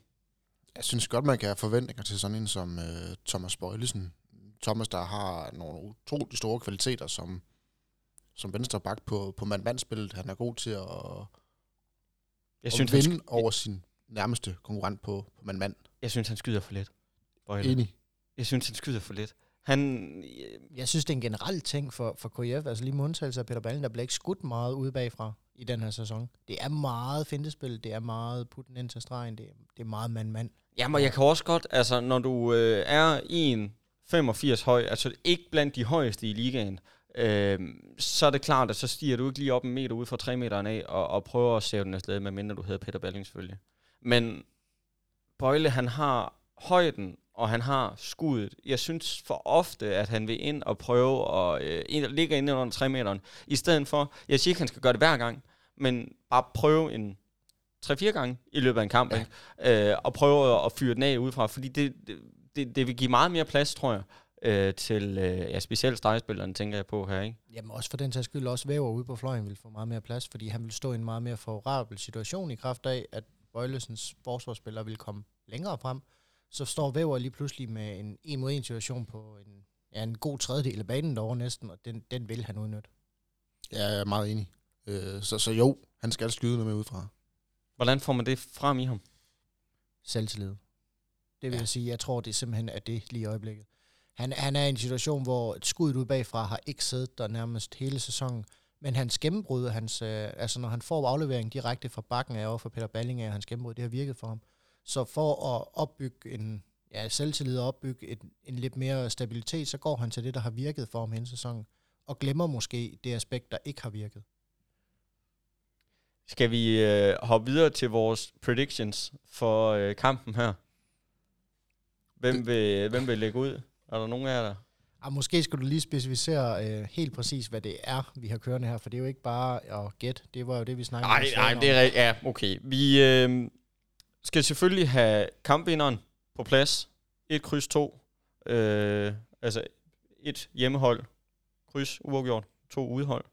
Jeg synes godt, man kan have forventninger til sådan en som øh, Thomas Bøjlesen. Thomas, der har nogle utrolig store kvaliteter som, som venstre bak på, på mand-mand-spillet. Han er god til at, jeg at synes, vinde han sk- over sin nærmeste konkurrent på, på mand-mand. Jeg synes, han skyder for lidt. Bøjle. Enig. Jeg synes, han skyder for lidt. Han, jeg synes, det er en generel ting for, for KF. Altså lige med undtagelse af Peter Ballen, der bliver ikke skudt meget ude bagfra i den her sæson. Det er meget fintespil, det er meget putten ind til stregen, det er, det er meget mand-mand. Jamen, jeg kan også godt, altså når du øh, er en 85 høj, altså ikke blandt de højeste i ligaen, øh, så er det klart, at så stiger du ikke lige op en meter ud fra 3 meteren af, og, og prøver at sæve den afsted, medmindre du hedder Peter Balling selvfølgelig. Men Bøjle, han har højden, og han har skuddet. Jeg synes for ofte, at han vil ind og prøve at øh, ind, ligge inde under 3 meteren, i stedet for, jeg siger ikke, at han skal gøre det hver gang, men bare prøve en 3-4 gange i løbet af en kamp, ja. ikke? Øh, og prøve at fyre den af udefra, fordi det, det, det vil give meget mere plads, tror jeg, øh, til øh, ja, specielt stregspillerne, tænker jeg på her. Ikke? Jamen også for den sags skyld, også væver ude på fløjen vil få meget mere plads, fordi han vil stå i en meget mere favorabel situation i kraft af, at Bøjlesens forsvarsspillere vil komme længere frem, så står Væver lige pludselig med en en mod en situation på en, ja, en god tredjedel af banen derovre næsten, og den, den vil han udnytte. Ja, jeg er meget enig. Øh, så, så jo, han skal skyde noget med udefra. Hvordan får man det frem i ham? Selvtillid. Det vil ja. jeg sige, jeg tror det er simpelthen er det lige i øjeblikket. Han, han er i en situation, hvor et skud ud bagfra har ikke siddet der nærmest hele sæsonen, men hans gennembrud, hans, øh, altså når han får aflevering direkte fra bakken af over for Peter Balling af hans gennembrud, det har virket for ham. Så for at opbygge en ja, selvtillid og opbygge et, en lidt mere stabilitet, så går han til det, der har virket for ham hele sæsonen, og glemmer måske det aspekt, der ikke har virket. Skal vi øh, hoppe videre til vores predictions for øh, kampen her? Hvem vil, hvem vil lægge ud? Er der nogen af jer, der? Ah, måske skal du lige specificere øh, helt præcis, hvad det er, vi har kørende her, for det er jo ikke bare at gætte. Det var jo det, vi snakkede om. Nej, nej, det er rigtigt. Ja, okay. Vi øh, skal selvfølgelig have kampvinderen på plads. Et kryds to. Øh, altså et hjemmehold. Kryds uafgjort. To udhold.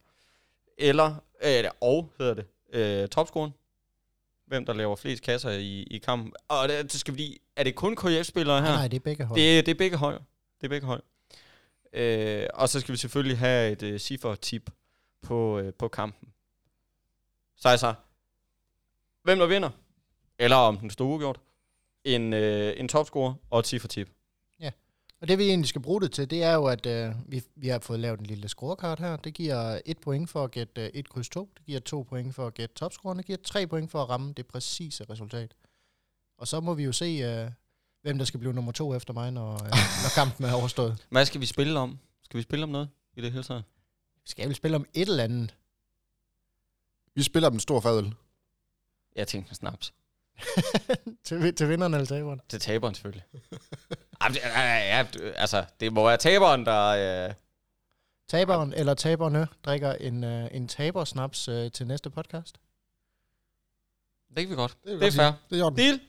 Eller, øh, og hedder det, øh, topscoren. Hvem der laver flest kasser i, i kampen. Og det, det skal vi er det kun KF-spillere her? Nej, det er begge hold. Det, det er begge hold. Det er begge hold. Øh, og så skal vi selvfølgelig have et øh, ciffer-tip på, øh, på kampen. Så altså, hvem der vinder, eller om den står ugjort, en, øh, en topscorer og et ciffer-tip. Ja, og det vi egentlig skal bruge det til, det er jo, at øh, vi, vi har fået lavet en lille scorecard her. Det giver et point for at gætte øh, et kryds 2, det giver to point for at gætte topscoren, det giver tre point for at ramme det præcise resultat. Og så må vi jo se, øh, hvem der skal blive nummer to efter mig, når, uh, når kampen er overstået. Hvad skal vi spille om? Skal vi spille om noget i det hele taget? Skal vi spille om et eller andet? Vi spiller om en stor fadøl. Jeg tænkte snaps. til, til vinderen eller taberen? Til taberen selvfølgelig. Jamen, ja, ja, altså, det må være taberen, der... Uh... Taberen eller taberne drikker en, uh, en tabersnaps uh, til næste podcast. Det kan vi godt. Det er, det er fair. Det er Deal.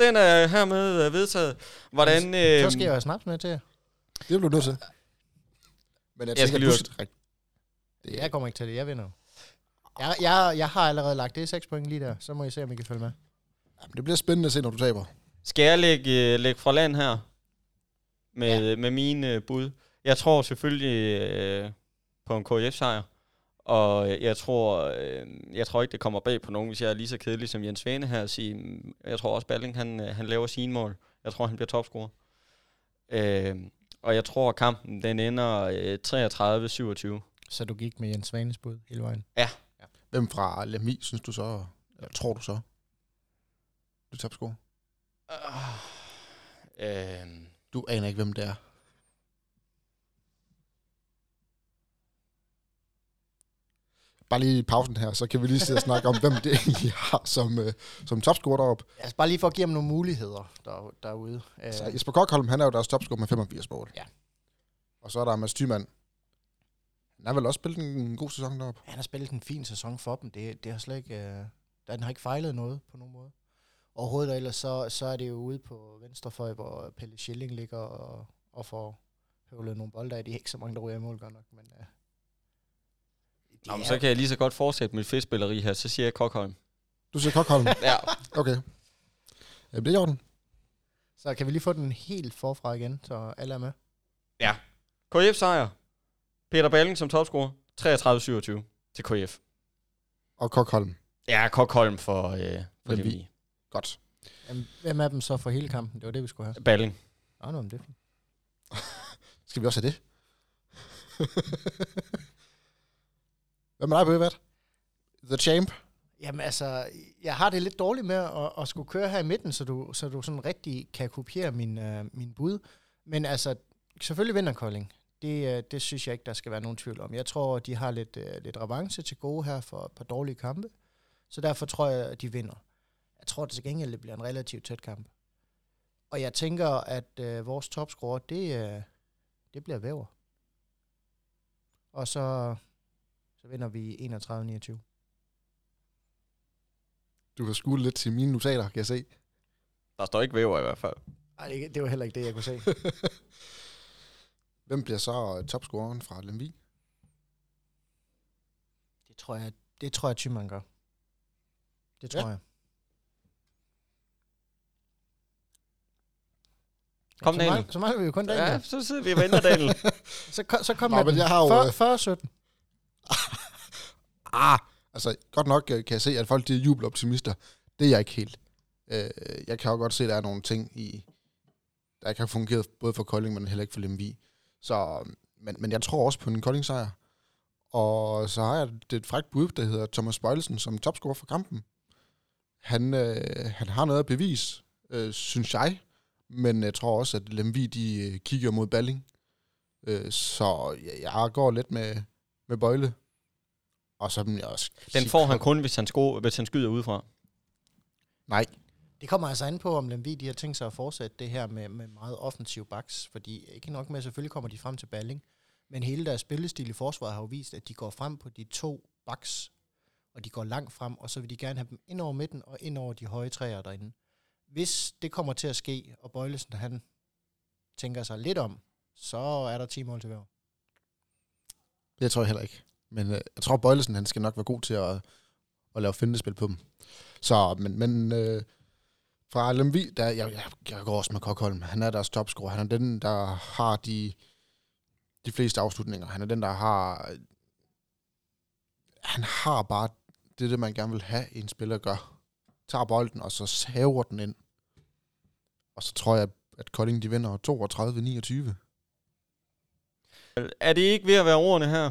Den er hermed vedtaget. Hvordan... Øh, så skal jeg have snaps med til jer. Det bliver du nødt til. Men jeg, jeg skal lige det, Jeg kommer ikke til det. Jeg vinder. Jeg, jeg, jeg har allerede lagt det 6 point lige der. Så må I se, om I kan følge med. Jamen, det bliver spændende at se, når du taber. Skal jeg lægge, lægge fra land her? Med, ja. med mine bud. Jeg tror selvfølgelig øh, på en KF-sejr. Og øh, jeg tror, øh, jeg tror ikke, det kommer bag på nogen, hvis jeg er lige så kedelig som Jens Svane her at sige, mm, jeg tror også, Balling han, øh, han laver sine mål. Jeg tror, han bliver topscorer. Øh, og jeg tror, kampen den ender øh, 33-27. Så du gik med Jens Svanes bud hele vejen? Ja. ja. Hvem fra Lemi synes du så, eller tror du så, du topscorer? Uh, øh, du aner ikke, hvem det er. Bare lige i pausen her, så kan vi lige sidde og snakke om, hvem det egentlig har som, uh, som topscorer deroppe. Altså bare lige for at give ham nogle muligheder der, derude. Så Jesper Kokholm, han er jo deres topscorer med 85 mål. Ja. Og så er der Mads Thymann. Han har vel også spillet en god sæson deroppe. Han har spillet en fin sæson for dem. Det, det har slet ikke, øh, den har ikke fejlet noget på nogen måde. Overhovedet, og ellers så, så er det jo ude på venstrefløj, hvor Pelle Schilling ligger og, og får høvlet nogle bolde af. De er ikke så mange, der ryger i mål godt nok, men... Øh, det Nå, men så kan jeg lige så godt fortsætte mit fedtspilleri her. Så siger jeg Kokholm. Du siger Kokholm. Ja. Okay. Jamen, det er i orden. Så kan vi lige få den helt forfra igen, så alle er med. KF sejr. Peter Balling som topscorer. 33-27 til KF. Og Kokholm. Ja, Kokholm for, øh, for Lemvig. Lemvig. Godt. Jamen, hvem er dem så for hele kampen? Det var det, vi skulle have. Balling. Nå, nå, men det er fint. Skal vi også have det? Hvad med dig, Bøgevat? The Champ? Jamen altså, jeg har det lidt dårligt med at, at skulle køre her i midten, så du, så du sådan rigtig kan kopiere min, øh, min bud. Men altså, selvfølgelig vinder Kolding. Det, øh, det synes jeg ikke, der skal være nogen tvivl om. Jeg tror, de har lidt, øh, lidt revanche til gode her for et par dårlige kampe. Så derfor tror jeg, at de vinder. Jeg tror det til gengæld, det bliver en relativt tæt kamp. Og jeg tænker, at øh, vores topscorer, det, øh, det bliver væver. Og så, så vinder vi 31-29. Du kan skule lidt til mine notater, kan jeg se. Der står ikke væver i hvert fald. Nej, det, det var heller ikke det, jeg kunne se. Hvem bliver så øh, topscoreren fra Lemvig? Det tror jeg, det tror jeg, Thymann gør. Det tror Ja. ja. jeg. Kom, så, Daniel. mangler, så mangler vi jo kun Daniel. Ja, så sidder vi og venter, Daniel. Så, så kom Nå, med men den. jeg har jo, øh, 40, 17. Ah, ah, altså godt nok øh, kan jeg se, at folk de er jubeloptimister. Det er jeg ikke helt. Øh, jeg kan jo godt se, at der er nogle ting i, der ikke har fungeret både for Kolding, men heller ikke for Lemvi. Så, øhm, men, men jeg tror også på en Kolding sejr. Og så har jeg det et frækt bud, der hedder Thomas Bøjlesen som topscorer for kampen. Han, øh, han har noget at bevise, øh, synes jeg. Men jeg tror også, at Lemvi de øh, kigger mod Balling. Øh, så jeg, jeg går lidt med, med Bøjle. Og så jeg også Den får han kun, hvis han, sko, hvis han skyder udefra. Nej, Det kommer altså an på, om Lemvig de har tænkt sig at fortsætte det her med, med meget offensiv backs, fordi ikke nok med, at selvfølgelig kommer de frem til Balling, men hele deres spillestil i forsvaret har jo vist, at de går frem på de to backs, og de går langt frem, og så vil de gerne have dem ind over midten og ind over de høje træer derinde. Hvis det kommer til at ske, og Bøjlesen han tænker sig lidt om, så er der 10 mål til hver det tror jeg heller ikke. Men øh, jeg tror, Bøjlesen han skal nok være god til at, at lave fintespil på dem. Så, men, men øh, fra Lemvi, der, jeg, jeg, jeg går også med Kokholm. Han er deres topscorer. Han er den, der har de, de fleste afslutninger. Han er den, der har... Han har bare det, det man gerne vil have, en spiller gør. Tager bolden, og så saver den ind. Og så tror jeg, at Kolding de vinder 32-29. Er det ikke ved at være ordene her?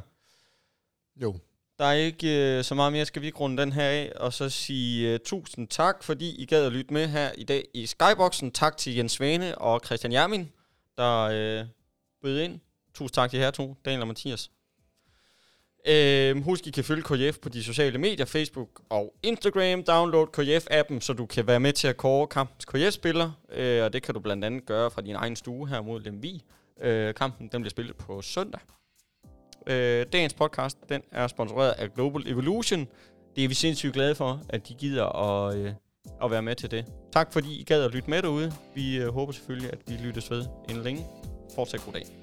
Jo. Der er ikke øh, så meget mere. Skal vi ikke runde den her af, og så sige øh, tusind tak, fordi I gad at lytte med her i dag i Skyboxen. Tak til Jens Svane og Christian Jermin, der øh, bød ind. Tusind tak til jer to, Daniel og Mathias. Øh, husk, I kan følge KF på de sociale medier, Facebook og Instagram. Download KF-appen, så du kan være med til at kåre kampens KF-spiller. Øh, og det kan du blandt andet gøre fra din egen stue her mod Lemvig. Øh, kampen den bliver spillet på søndag. Øh, dagens podcast, den er sponsoreret af Global Evolution. Det er vi sindssygt glade for, at de gider at, øh, at være med til det. Tak fordi I gad at lytte med derude. Vi øh, håber selvfølgelig, at vi lyttes ved inden længe. Fortsat god dag.